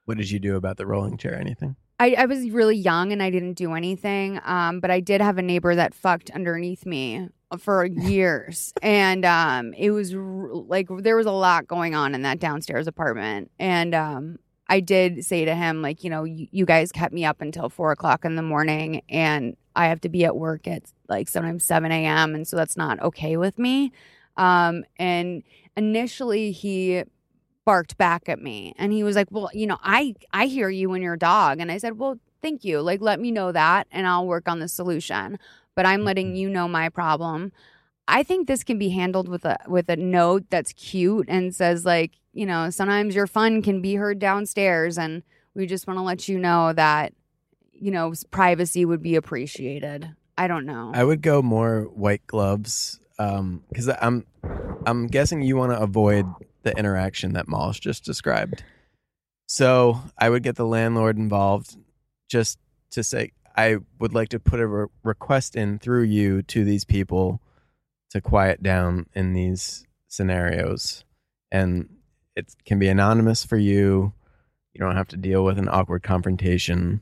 What did you do about the rolling chair? Anything? I, I was really young and I didn't do anything. Um, but I did have a neighbor that fucked underneath me for years. [LAUGHS] and um, it was r- like there was a lot going on in that downstairs apartment. And um, I did say to him, like, you know, you, you guys kept me up until four o'clock in the morning and I have to be at work at like sometimes 7 a.m. And so that's not okay with me. Um, and initially he barked back at me and he was like, well, you know, I, I hear you and your dog. And I said, well, thank you. Like, let me know that and I'll work on the solution. But I'm letting you know my problem. I think this can be handled with a with a note that's cute and says like, you know, sometimes your fun can be heard downstairs and we just want to let you know that you know, privacy would be appreciated. I don't know. I would go more white gloves um because I'm I'm guessing you want to avoid the interaction that Moss just described. So I would get the landlord involved just to say I would like to put a re- request in through you to these people to quiet down in these scenarios, and it can be anonymous for you. You don't have to deal with an awkward confrontation.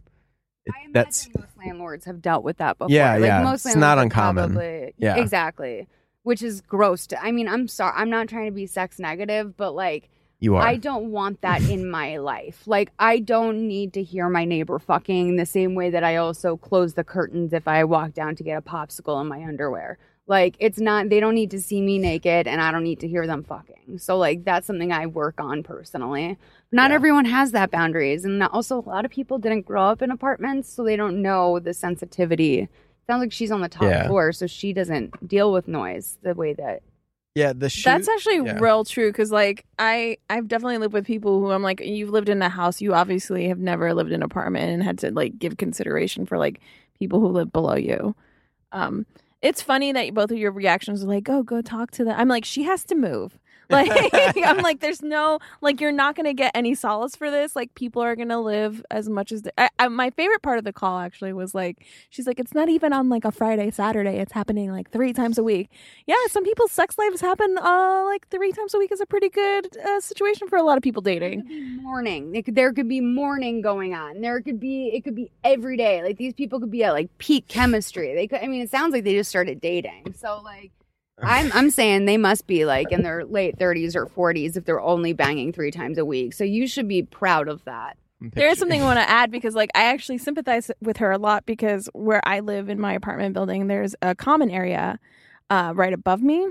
It, I that's most landlords have dealt with that before. Yeah, like yeah. Most It's not uncommon. Probably, Yeah. exactly. Which is gross. To, I mean, I'm sorry. I'm not trying to be sex negative, but like, you are. I don't want that in [LAUGHS] my life. Like, I don't need to hear my neighbor fucking the same way that I also close the curtains if I walk down to get a popsicle in my underwear. Like, it's not, they don't need to see me naked and I don't need to hear them fucking. So, like, that's something I work on personally. Not Yeah. everyone has that boundaries. And also, a lot of people didn't grow up in apartments, so they don't know the sensitivity. Sounds like she's on the top Yeah. floor, so she doesn't deal with noise the way that yeah, the shoot. That's actually yeah. real true because, like, I I've definitely lived with people who I'm like, you've lived in a house, you obviously have never lived in an apartment and had to like give consideration for like people who live below you. Um, it's funny that both of your reactions are like, "Oh, go talk to them." I'm like, she has to move. [LAUGHS] Like, I'm like, there's no like, you're not gonna get any solace for this. Like, people are gonna live as much as. I, I, my favorite part of the call actually was like, she's like, it's not even on like a Friday, Saturday. It's happening like three times a week. Yeah, some people's sex lives happen uh like three times a week is a pretty good uh, situation for a lot of people dating. could morning. Could, there could be morning going on. There could be it could be every day. Like these people could be at like peak chemistry. They could. I mean, it sounds like they just started dating. So like, I'm I'm saying they must be like in their late 30s or 40s if they're only banging three times a week. So you should be proud of that. There is something I want to add because like I actually sympathize with her a lot because where I live in my apartment building, there's a common area uh right above me.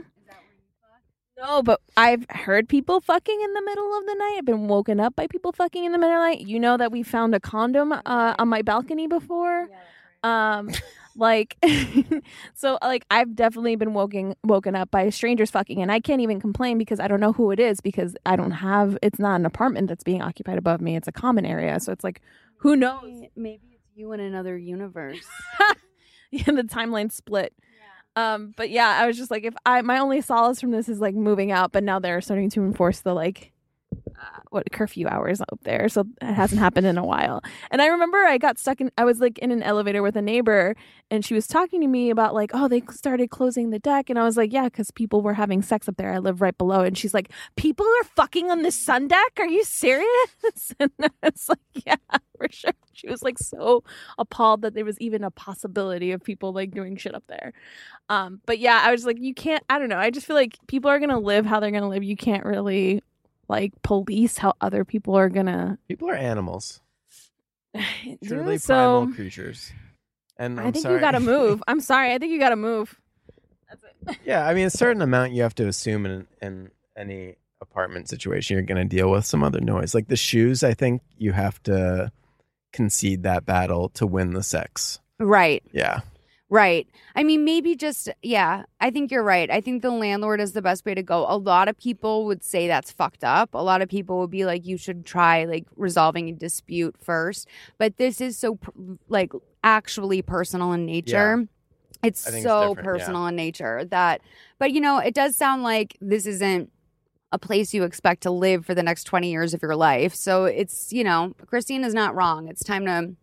No, but I've heard people fucking in the middle of the night. I've been woken up by people fucking in the middle of the night. You know that we found a condom uh, on my balcony before. Um, like, [LAUGHS] so like I've definitely been woken woken up by strangers fucking, and I can't even complain because I don't know who it is because I don't have. It's not an apartment that's being occupied above me. It's a common area, so it's like, who knows? Maybe it's you in another universe. [LAUGHS] Yeah, the timeline split. Um, but yeah, I was just like, if I my only solace from this is like moving out, but now they're starting to enforce the like what curfew hours up there, so it hasn't happened in a while. And I remember I got stuck in. I was like in an elevator with a neighbor, and she was talking to me about like, oh, they started closing the deck, and I was like, yeah, because people were having sex up there. I live right below, and she's like, people are fucking on the sun deck. Are you serious? [LAUGHS] and it's like, yeah, for sure. She was like so appalled that there was even a possibility of people like doing shit up there. Um, but yeah, I was like, you can't. I don't know. I just feel like people are gonna live how they're gonna live. You can't really like police how other people are gonna. People are animals, [SIGHS] truly so primal creatures. And I I'm think sorry. you gotta [LAUGHS] move. I'm sorry. I think you gotta move. [LAUGHS] yeah, I mean, a certain amount you have to assume in in any apartment situation, you're going to deal with some other noise. Like the shoes, I think you have to concede that battle to win the sex. Right. Yeah. Right. I mean, maybe just, yeah, I think you're right. I think the landlord is the best way to go. A lot of people would say that's fucked up. A lot of people would be like, you should try like resolving a dispute first. But this is so, like, actually personal in nature. It's think it's so yeah. personal in nature that, but you know, it does sound like this isn't a place you expect to live for the next 20 years of your life. So it's, you know, Christine is not wrong. It's time to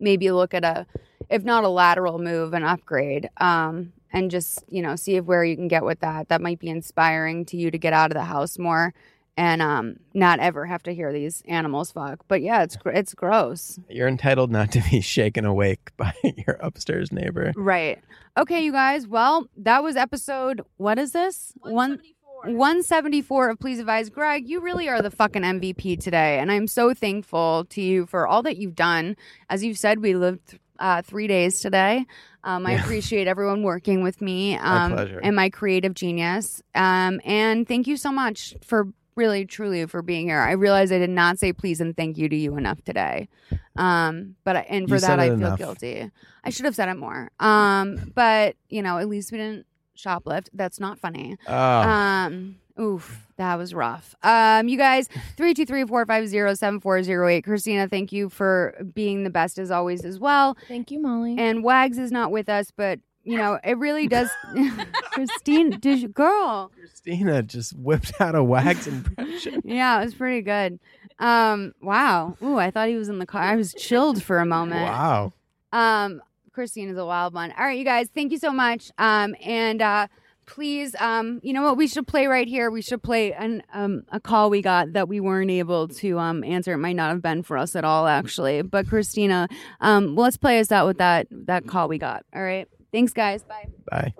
maybe look at a, if not a lateral move, an upgrade. Um, and just, you know, see if where you can get with that. That might be inspiring to you to get out of the house more and um not ever have to hear these animals fuck. But yeah, it's it's gross. You're entitled not to be [LAUGHS] shaken awake [LAUGHS] by your upstairs neighbor. Right. Okay, you guys. Well, that was episode what is this? One 174 of Please Advise. Greg, you really are the fucking MVP today. And I'm so thankful to you for all that you've done. As you've said, we lived uh, three days today. Um, I Yeah. appreciate everyone working with me [LAUGHS] um, pleasure. and my creative genius. Um, and thank you so much for really, truly for being here. I realize I did not say please and thank you to you enough today. Um, but I, and for You that, I feel enough. guilty. I should have said it more. Um, but you know, at least we didn't shoplift. That's not funny. Oh, Um, oof, that was rough. Um, you guys, [LAUGHS] 323-450-7408. Christina, thank you for being the best as always as well. Thank you, Molly. And Wags is not with us, but you know, it really does [LAUGHS] [LAUGHS] Christina, did you girl? Christina just whipped out a Wags impression. Yeah, it was pretty good. Um, wow. Ooh, I thought he was in the car. I was chilled for a moment. Wow. Um, Christine is a wild one. All right, you guys, thank you so much. Um, and uh, please, um, you know what we should play right here? We should play an um a call we got that we weren't able to um answer. It might not have been for us at all, actually. But Christina, um, let's play us out with that that call we got. All right. Thanks, guys. Bye. Bye.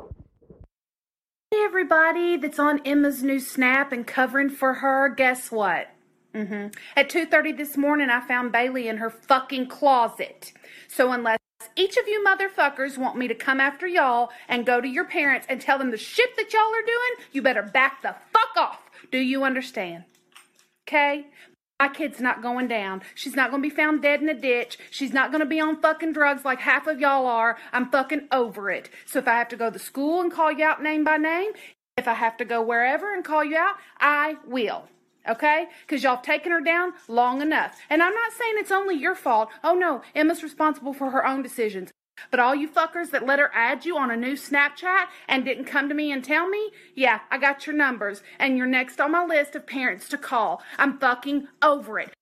Hey everybody that's on Emma's new snap and covering for her, guess what? hmm At 2:30 this morning I found Bailey in her fucking closet. So unless each of you motherfuckers want me to come after y'all and go to your parents and tell them the shit that y'all are doing, you better back the fuck off. Do you understand? Okay? My kid's not going down. She's not going to be found dead in a ditch. She's not going to be on fucking drugs like half of y'all are. I'm fucking over it. So if I have to go to school and call you out name by name, if I have to go wherever and call you out, I will. Okay? Because y'all have taken her down long enough. And I'm not saying it's only your fault. Oh no, Emma's responsible for her own decisions. But all you fuckers that let her add you on a new Snapchat and didn't come to me and tell me, yeah, I got your numbers and you're next on my list of parents to call. I'm fucking over it.